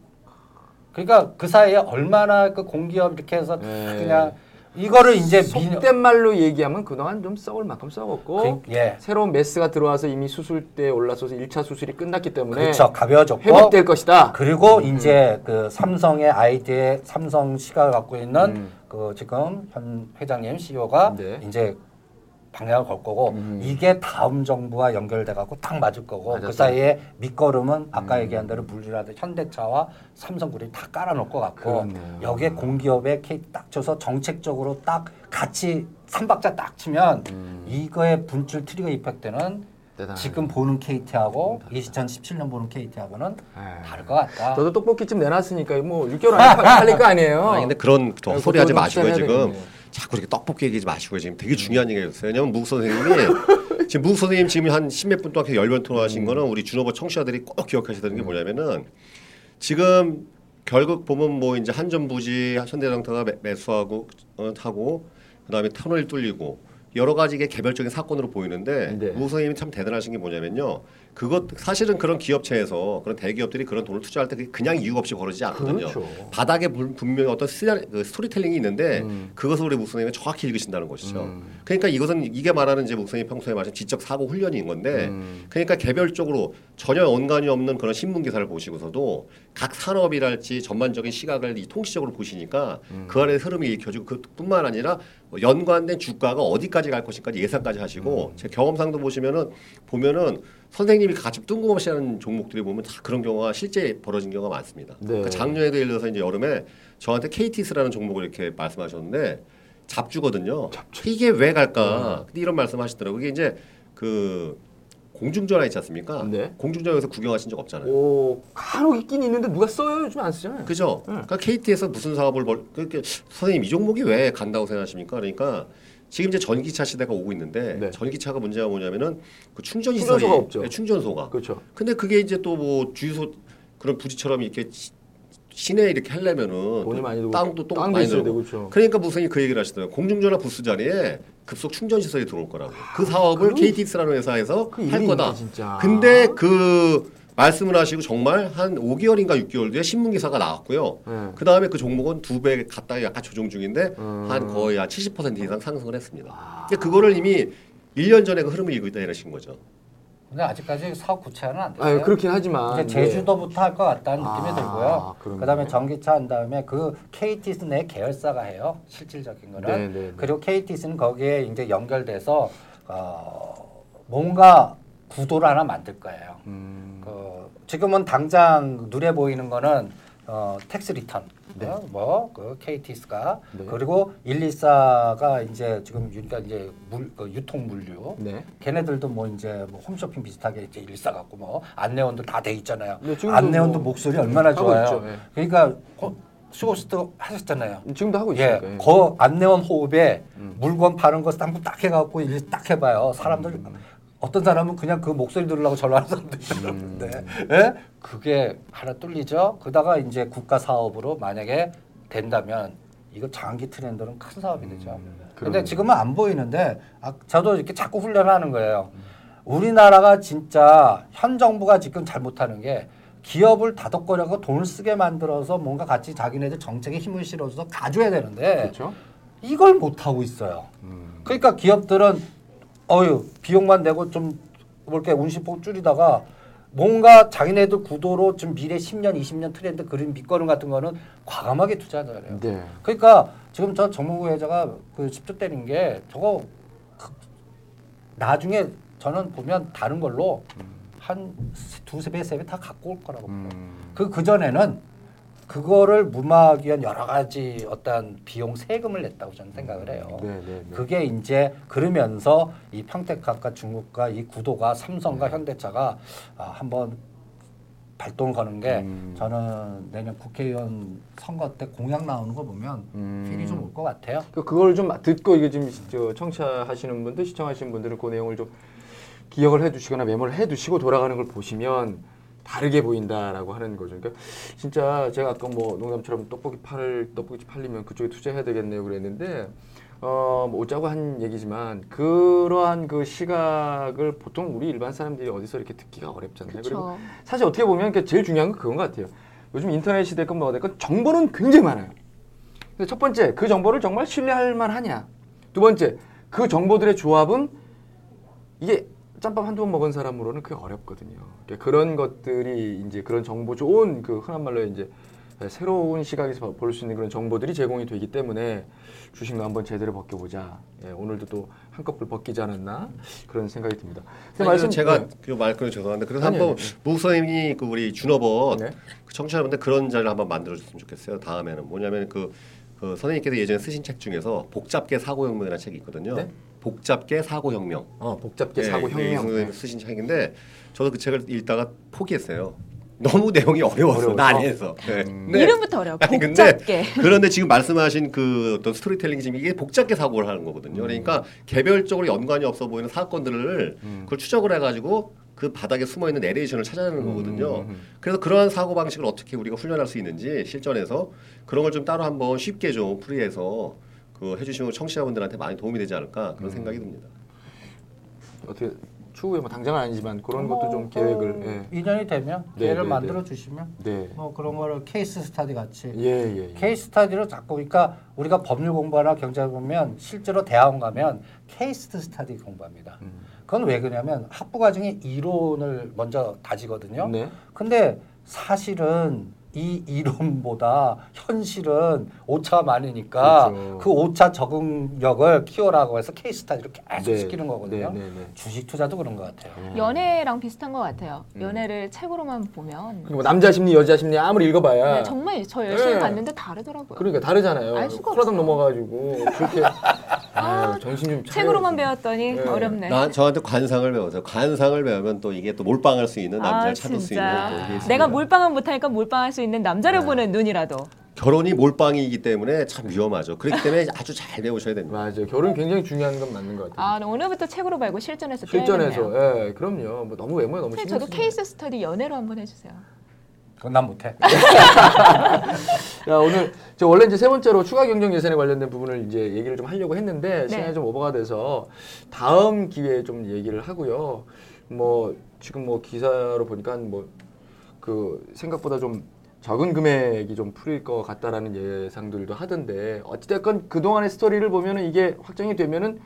그러니까 그 사이에 얼마나 그 공기업 이렇게 해서 다 예. 그냥 이거를 이제 민- 속된 말로 얘기하면 그동안 좀 썩을 만큼 썩었고 그- 예. 새로운 메스가 들어와서 이미 수술대에 올라서서 1차 수술이 끝났기 때문에 그렇죠. 가벼워졌고 회복될 것이다. 그리고 이제 그 삼성의 아이디에 삼성 시각을 갖고 있는 음. 그 지금 현 회장님 CEO가 네. 이제 방향을 걸 거고 음. 이게 다음 정부와 연결돼 갖고 딱 맞을 거고 그 맞았어요. 사이에 밑거름은 아까 음. 얘기한 대로 물리라든 현대차와 삼성그룹이 다 깔아놓을 것 같고 그렇네요. 여기에 공기업에 케이크 딱 쳐서 정책적으로 딱 같이 삼박자 딱 치면 음. 이거의 분출 트리거 이펙트는 대단하네요. 지금 보는 KT하고 2017년 보는 KT하고는 예. 다를 것 같다. 저도 떡볶이집 내놨으니까 뭐 6개월 안에 팔릴 거 아니에요. 아니 근데 그런 또 네, 헛소리 하지 마시고요 지금 되겠네요. 자꾸 이렇게 떡볶이 얘기하지 마시고요 지금 되게 중요한 얘기였어요 왜냐면 무 선생님이 지금 무 선생님 지금 한 십몇 분 동안 열변 토론하신 음. 거는 우리 준호버 청취자들이 꼭 기억하셔야 되는 게 뭐냐면은 지금 결국 보면 뭐 이제 한전 부지 현대장터가 매- 매수하고 어, 하고 그다음에 터널 뚫리고 여러 가지의 개별적인 사건으로 보이는데 네. 무 선생님이 참 대단하신 게 뭐냐면요 그것 사실은 그런 기업체에서 그런 대기업들이 그런 돈을 투자할 때 그냥 이유 없이 벌어지지 않거든요. 그렇죠. 바닥에 분- 분명히 어떤 스토리, 그 스토리텔링이 있는데 음. 그것을 우리 목사님이 정확히 읽으신다는 것이죠. 음. 그러니까 이것은 이게 말하는 이제 목사님 평소에 말하는 지적 사고 훈련인 건데 음. 그러니까 개별적으로 전혀 연관이 없는 그런 신문 기사를 보시고서도 각 산업이랄지 전반적인 시각을 이 통시적으로 보시니까 음. 그 안에 흐름이 읽혀지고 그뿐만 아니라 뭐 연관된 주가가 어디까지 갈 것인까지 예상까지 하시고 음. 제 경험상도 보시면은 보면은 선생님이 같이 뜬금없이 하는 종목들이 보면 다 그런 경우가 실제 벌어진 경우가 많습니다. 네. 그러니까 작년에도 예를 들어서 이제 여름에 저한테 KTS라는 종목을 이렇게 말씀하셨는데 잡주거든요. 이게 왜 갈까? 음. 근데 이런 말씀하시더라고요. 이게 이제 그 공중전화 있지 않습니까? 네. 공중전화에서 구경하신 적 없잖아요. 오 간혹 있긴 있는데 누가 써요? 요즘 안 쓰잖아요. 그죠? 네. 그러니까 KT에서 무슨 사업을 벌, 그렇게 선생님 이 종목이 왜 간다고 생각하십니까? 그러니까 지금 이제 전기차 시대가 오고 있는데 네. 전기차가 문제가 뭐냐면은 그 충전 시설이 충전소가 없죠. 네, 충전소가. 그렇죠. 근데 그게 이제 또 뭐 주유소 그런 부지처럼 이렇게 시- 시내에 이렇게 하려면은 돈이 또 많이 들고 땅도 또 땅도 많이 있어야 들고. 되고 그렇죠. 그러니까 무슨 그 얘기를 하시더라고요. 공중전화 부스 자리에 급속 충전 시설이 들어올 거라고. 그 사업을 그- KTX라는 회사에서 그 할 일이 거다. 진짜. 근데 그 말씀을 하시고 정말 한 5개월인가 6개월 뒤에 신문 기사가 나왔고요. 네. 그 다음에 그 종목은 두 배 갔다가 약간 조정 중인데 음. 한 거의 한 70% 이상 상승을 했습니다. 근데 그거를 이미 1년 전에 그 흐름을 읽고 있다 이러신 거죠. 근데 아직까지 사업 구체화는 안 됐어요. 아유 그렇긴 하지만 이제 제주도부터 할 것 같다는 아, 느낌이 들고요. 그러네. 그다음에 전기차 한 다음에 그 KTS 내 계열사가 해요. 실질적인 거는. 네, 네, 네. 그리고 KTS는 거기에 이제 연결돼서 어, 뭔가 구도를 하나 만들 거예요. 음, 그 지금은 당장 눈에 보이는 거는 어, tax return, 네. 어, 뭐그 KTS가 네. 그리고 114가 이제 지금 그러니까 이제 물 그 유통 물류. 네. 걔네들도 뭐 이제 뭐 홈쇼핑 비슷하게 이제 일사 갖고 뭐 안내원도 다 돼 있잖아요. 네, 안내원도 뭐 목소리 얼마나 좋아요. 있죠, 예. 그러니까 쇼호스트 하셨잖아요. 지금도 하고 예, 있으니까. 그 안내원 호흡에 음. 물건 파는 거딱딱 해갖고 딱 해봐요. 사람들 음. 어떤 사람은 그냥 그 목소리 들으려고 전화하는 사람도 있었는데, 음. 예? 그게 하나 뚫리죠. 그다가 이제 국가 사업으로 만약에 된다면 이거 장기 트렌드는 큰 사업이 되죠. 근데 그러네요. 지금은 안 보이는데 아, 저도 이렇게 자꾸 훈련하는 거예요. 우리나라가 진짜 현 정부가 지금 잘못하는 게 기업을 다독거려고 돈을 쓰게 만들어서 뭔가 같이 자기네들 정책에 힘을 실어줘서 가져야 되는데 그렇죠. 이걸 못 하고 있어요. 음. 그러니까 기업들은 어유 비용만 내고 좀 이렇게 운신폭 줄이다가 뭔가 자기네들 구도로 좀 미래 10년, 20년 트렌드 그림 밑거름 같은 거는 과감하게 투자하잖아요. 네. 그러니까 지금 저 정무부 회장가 그 10조 때린 게 저거 그- 나중에 저는 보면 다른 걸로 한 두세 배, 세 배 다 갖고 올 거라고 봐요. 음. 그 그전에는 그거를 무마하기 위한 여러 가지 어떤 비용 세금을 냈다고 저는 생각을 해요. 네, 네, 네. 그게 이제 그러면서 이 평택학과 중국과 이 구도가 삼성과 현대차가 아, 한번 발동 거는 게 음. 저는 내년 국회의원 선거 때 공약 나오는 거 보면 음. 필이 좀 올 것 같아요. 그 그걸 좀 듣고 이게 지금 저 청취하시는 분들 시청하시는 분들은 그 내용을 좀 기억을 해두시거나 메모를 해두시고 돌아가는 걸 보시면 다르게 보인다라고 하는 거죠. 그러니까 진짜 제가 아까 뭐 농담처럼 떡볶이 팔 떡볶이 팔리면 그쪽에 투자해야 되겠네요 그랬는데 어, 뭐 어쩌고 한 얘기지만 그러한 그 시각을 보통 우리 일반 사람들이 어디서 이렇게 듣기가 어렵잖아요. 그리고 그렇죠. 사실 어떻게 보면 그 제일 중요한 건 그건 것 같아요. 요즘 인터넷이 됐건 뭐가 됐건 정보는 굉장히 많아요. 근데 첫 번째 그 정보를 정말 신뢰할 만하냐. 두 번째 그 정보들의 조합은 이게 짬밥 한두 번 먹은 사람으로는 그게 어렵거든요. 그러니까 그런 것들이 이제 그런 정보 좋은 그 흔한 말로 이제 새로운 시각에서 볼 수 있는 그런 정보들이 제공이 되기 때문에 주식도 한번 제대로 벗겨보자. 예, 오늘도 또 한꺼풀 벗기지 않았나 그런 생각이 듭니다. 근데 말씀 말씀- 제가 네. 그 말끊어 죄송한데 그래서 아니, 한번 아니, 아니. 무선생님이 그 우리 준업원 네. 그 청취자분들 그런 자리를 한번 만들어 줬으면 좋겠어요. 다음에는 뭐냐면 그, 그 선생님께서 예전에 쓰신 책 중에서 복잡계 사고혁명이라는 책이 있거든요. 네? 복잡계 사고혁명. 어, 복잡계 네, 사고 네, 혁명. 쓰신 책인데 저도 그 책을 읽다가 포기했어요. 너무 내용이 어려워서 어려워서? 나 안에서. 네. 음. 네. 이름부터 어려워. 아니, 근데 복잡게. 그런데 지금 말씀하신 그 어떤 스토리텔링 지금 이게 복잡계 사고를 하는 거거든요. 그러니까 개별적으로 연관이 없어 보이는 사건들을 음. 그걸 추적을 해가지고 그 바닥에 숨어 있는 내레이션을 찾아내는 거거든요. 음, 음. 그래서 그러한 사고 방식을 어떻게 우리가 훈련할 수 있는지 실전에서 그런 걸 좀 따로 한번 쉽게 좀 풀이해서 그 해주시면 청취자분들한테 많이 도움이 되지 않을까 음. 그런 생각이 듭니다. 어떻게 추후에 뭐 당장은 아니지만 그런 것도 좀 계획을 예. 인연이 되면 네, 기회를 네, 만들어 주시면 네. 뭐 그런 거를 case study 같이 예, 예. 예. case study로 자꾸 그러니까 우리가 법률 공부하나 경제 보면 실제로 대학원 가면 case study 공부합니다. 음. 그건 왜 그러냐면 학부 과정에 이론을 먼저 다지거든요. 네. 근데 사실은 이 이론보다 현실은 오차가 많으니까 그렇죠. 그 오차 적응력을 키워라고 해서 case study로 계속 네. 시키는 거거든요. 네, 네, 네. 주식 투자도 그런 것 같아요. 연애랑 비슷한 것 같아요. 음. 연애를 책으로만 보면 그리고 뭐 남자 심리, 여자 심리 아무리 읽어봐야 네, 정말 저 열심히 네. 봤는데 다르더라고요. 그러니까 다르잖아요. 알 수가 없어. 넘어가지고 그렇게 아유, 정신 좀 차려야지. 책으로만 배웠더니 네. 어렵네. 나 저한테 관상을 배워서 관상을 배우면 또 이게 또 몰빵할 수 있는 남자를 아, 찾을 수 진짜. 있는 또 이게 있습니다. 내가 몰빵은 못하니까 몰빵할 수 있는 남자를 네. 보는 눈이라도. 결혼이 몰빵이기 때문에 참 위험하죠. 그렇기 때문에 아주 잘 배우셔야 됩니다. 맞아요. 결혼 굉장히 중요한 건 맞는 것 같아요. 아, 네, 오늘부터 책으로 말고 실전에서. 실전에서 예, 그럼요. 뭐 너무 외모에 너무 선생님, 신경 저도 케이스 스터디 연애로 한번 해주세요. 그건 난 못해. 야 오늘 저 원래 이제 세 번째로 추가 경정 예산에 관련된 부분을 이제 얘기를 좀 하려고 했는데 네. 시간이 좀 오버가 돼서 다음 기회에 좀 얘기를 하고요. 뭐 지금 뭐 기사로 보니까 뭐 그 생각보다 좀 적은 금액이 좀 풀릴 것 같다라는 예상들도 하던데 어찌됐건 그 동안의 스토리를 보면 은 이게 확정이 되면은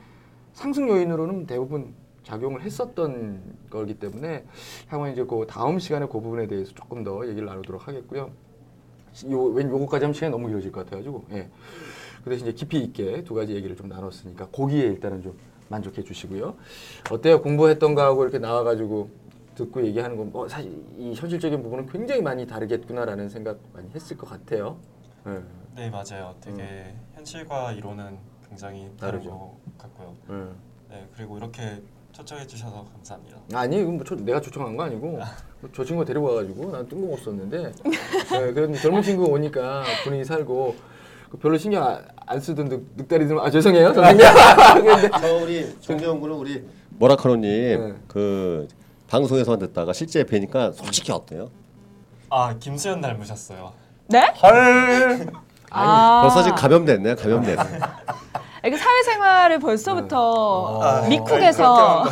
상승 요인으로는 대부분 작용을 했었던 거기 때문에 향후에 이제 그 다음 시간에 그 부분에 대해서 조금 더 얘기를 나누도록 하겠고요. 요, 왠 요거까지 하면 시간이 너무 길어질 것 같아가지고 예. 그 대신 이제 깊이 있게 두 가지 얘기를 좀 나눴으니까 거기에 일단은 좀 만족해 주시고요. 어때요? 공부했던 거하고 이렇게 나와가지고 듣고 얘기하는 건 뭐 사실 이 현실적인 부분은 굉장히 많이 다르겠구나라는 생각 많이 했을 것 같아요. 예. 네 맞아요. 되게 현실과 이론은 굉장히 다른. 것 같고요. 예. 네 그리고 이렇게 초청해 주셔서 감사합니다. 아니 이건 뭐 초- 내가 초청한 거 아니고 뭐저 친구가 데리고 와가지고 난 뜬금없었는데 예, 그래도 젊은 친구 오니까 분위기 살고 그 별로 신경 안, 안 쓰던 늑, 늑다리들 아 죄송해요 저 우리 정재훈 군은 우리 모라카노님 네. 그 방송에서만 듣다가 실제 뵈니까 솔직히 어때요? 아 김수현 닮으셨어요. 네? 헐. 아, 벌써 지금 감염됐네, 감염됐네. 이게 사회생활을 벌써부터 아, 미국에서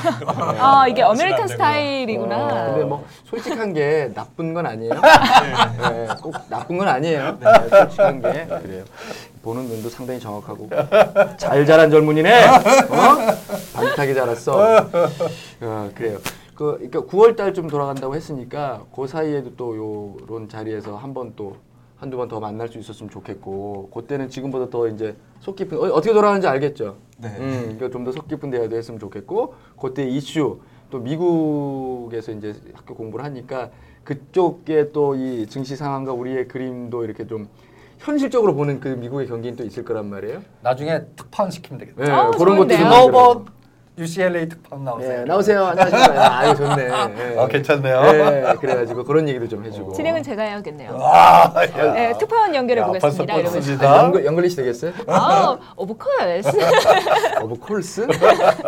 아 이게 안 American 되고요. 스타일이구나. 근데 뭐 솔직한 게 나쁜 건 아니에요. 네, 꼭 나쁜 건 아니에요. 네, 솔직한 게 그래요. 보는 눈도 상당히 정확하고 잘 자란 젊은이네. 어? 반듯하게 자랐어. 어, 그래요. 그 그러니까 9월 달쯤 돌아간다고 했으니까 그 사이에도 또 요런 자리에서 한 번 또 한두 번 더 만날 수 있었으면 좋겠고 그때는 지금보다 더 이제 속 깊은 어, 어떻게 돌아가는지 알겠죠. 네. 음, 그러니까 좀 더 속 깊은 대화도 했으면 좋겠고 그때 이슈 또 미국에서 이제 학교 공부를 하니까 그쪽에 또 이 증시 상황과 우리의 그림도 이렇게 좀 현실적으로 보는 그 미국의 경기는 또 있을 거란 말이에요. 나중에 특파원 시키면 되겠다. 네, 아우, 그런 것도 좀 좋은데요? 만들어서. 뭐 UCLA 특파원 나오세요. 네, 나오세요. 안녕하십니까. 아, 이거 좋네. 예. 어, 괜찮네요. 네, 그래가지고 그런 얘기도 좀 해주고. 진행은 제가 해야겠네요. 아, 야. 네, 특파원 연결해 야, 보겠습니다. 벌써 이러면서. 뻗습니다. 아, 연글, 연글리시 되겠어요? 아, Of course. Of course?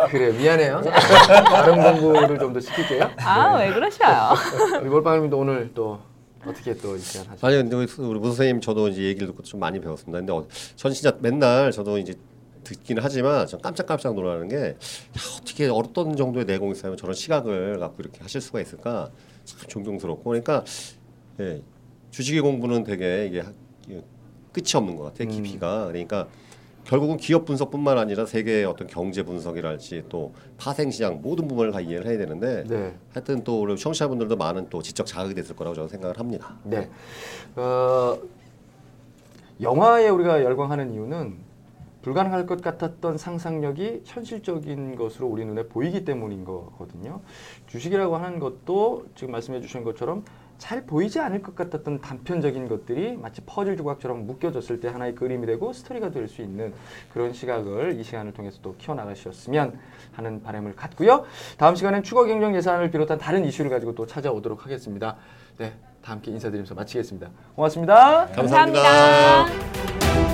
그래, 미안해요. 발음 공부를 좀 더 시킬게요. 아, 왜 그러셔요? 우리 몰빵님도 오늘 또 어떻게 또이 시간 하시죠? 아니 근데 우리 문 선생님 저도 이제 얘기를 듣고 좀 많이 배웠습니다. 근데 어, 전 진짜 맨날 저도 이제 듣기는 하지만 전 깜짝깜짝 놀라는 게 야, 어떻게 어떤 정도의 내공이 있으면 저런 시각을 갖고 이렇게 하실 수가 있을까 참 존경스럽고 그러니까 예, 주식의 공부는 되게 이게 끝이 없는 것 같아요 깊이가 그러니까 결국은 기업 분석뿐만 아니라 세계의 어떤 경제 분석이랄지 또 파생시장 모든 부분을 다 이해를 해야 되는데 네. 하여튼 또 우리 청취자분들도 많은 또 지적 자극이 됐을 거라고 저는 생각을 합니다. 네. 어, 영화에 우리가 열광하는 이유는 불가능할 것 같았던 상상력이 현실적인 것으로 우리 눈에 보이기 때문인 거거든요. 주식이라고 하는 것도 지금 말씀해 주신 것처럼 잘 보이지 않을 것 같았던 단편적인 것들이 마치 퍼즐 조각처럼 묶여졌을 때 하나의 그림이 되고 스토리가 될 수 있는 그런 시각을 이 시간을 통해서 또 키워나가셨으면 하는 바람을 갖고요. 다음 시간엔 추가 경정 예산을 비롯한 다른 이슈를 가지고 또 찾아오도록 하겠습니다. 네, 다 함께 인사드리면서 마치겠습니다. 고맙습니다. 감사합니다. 감사합니다.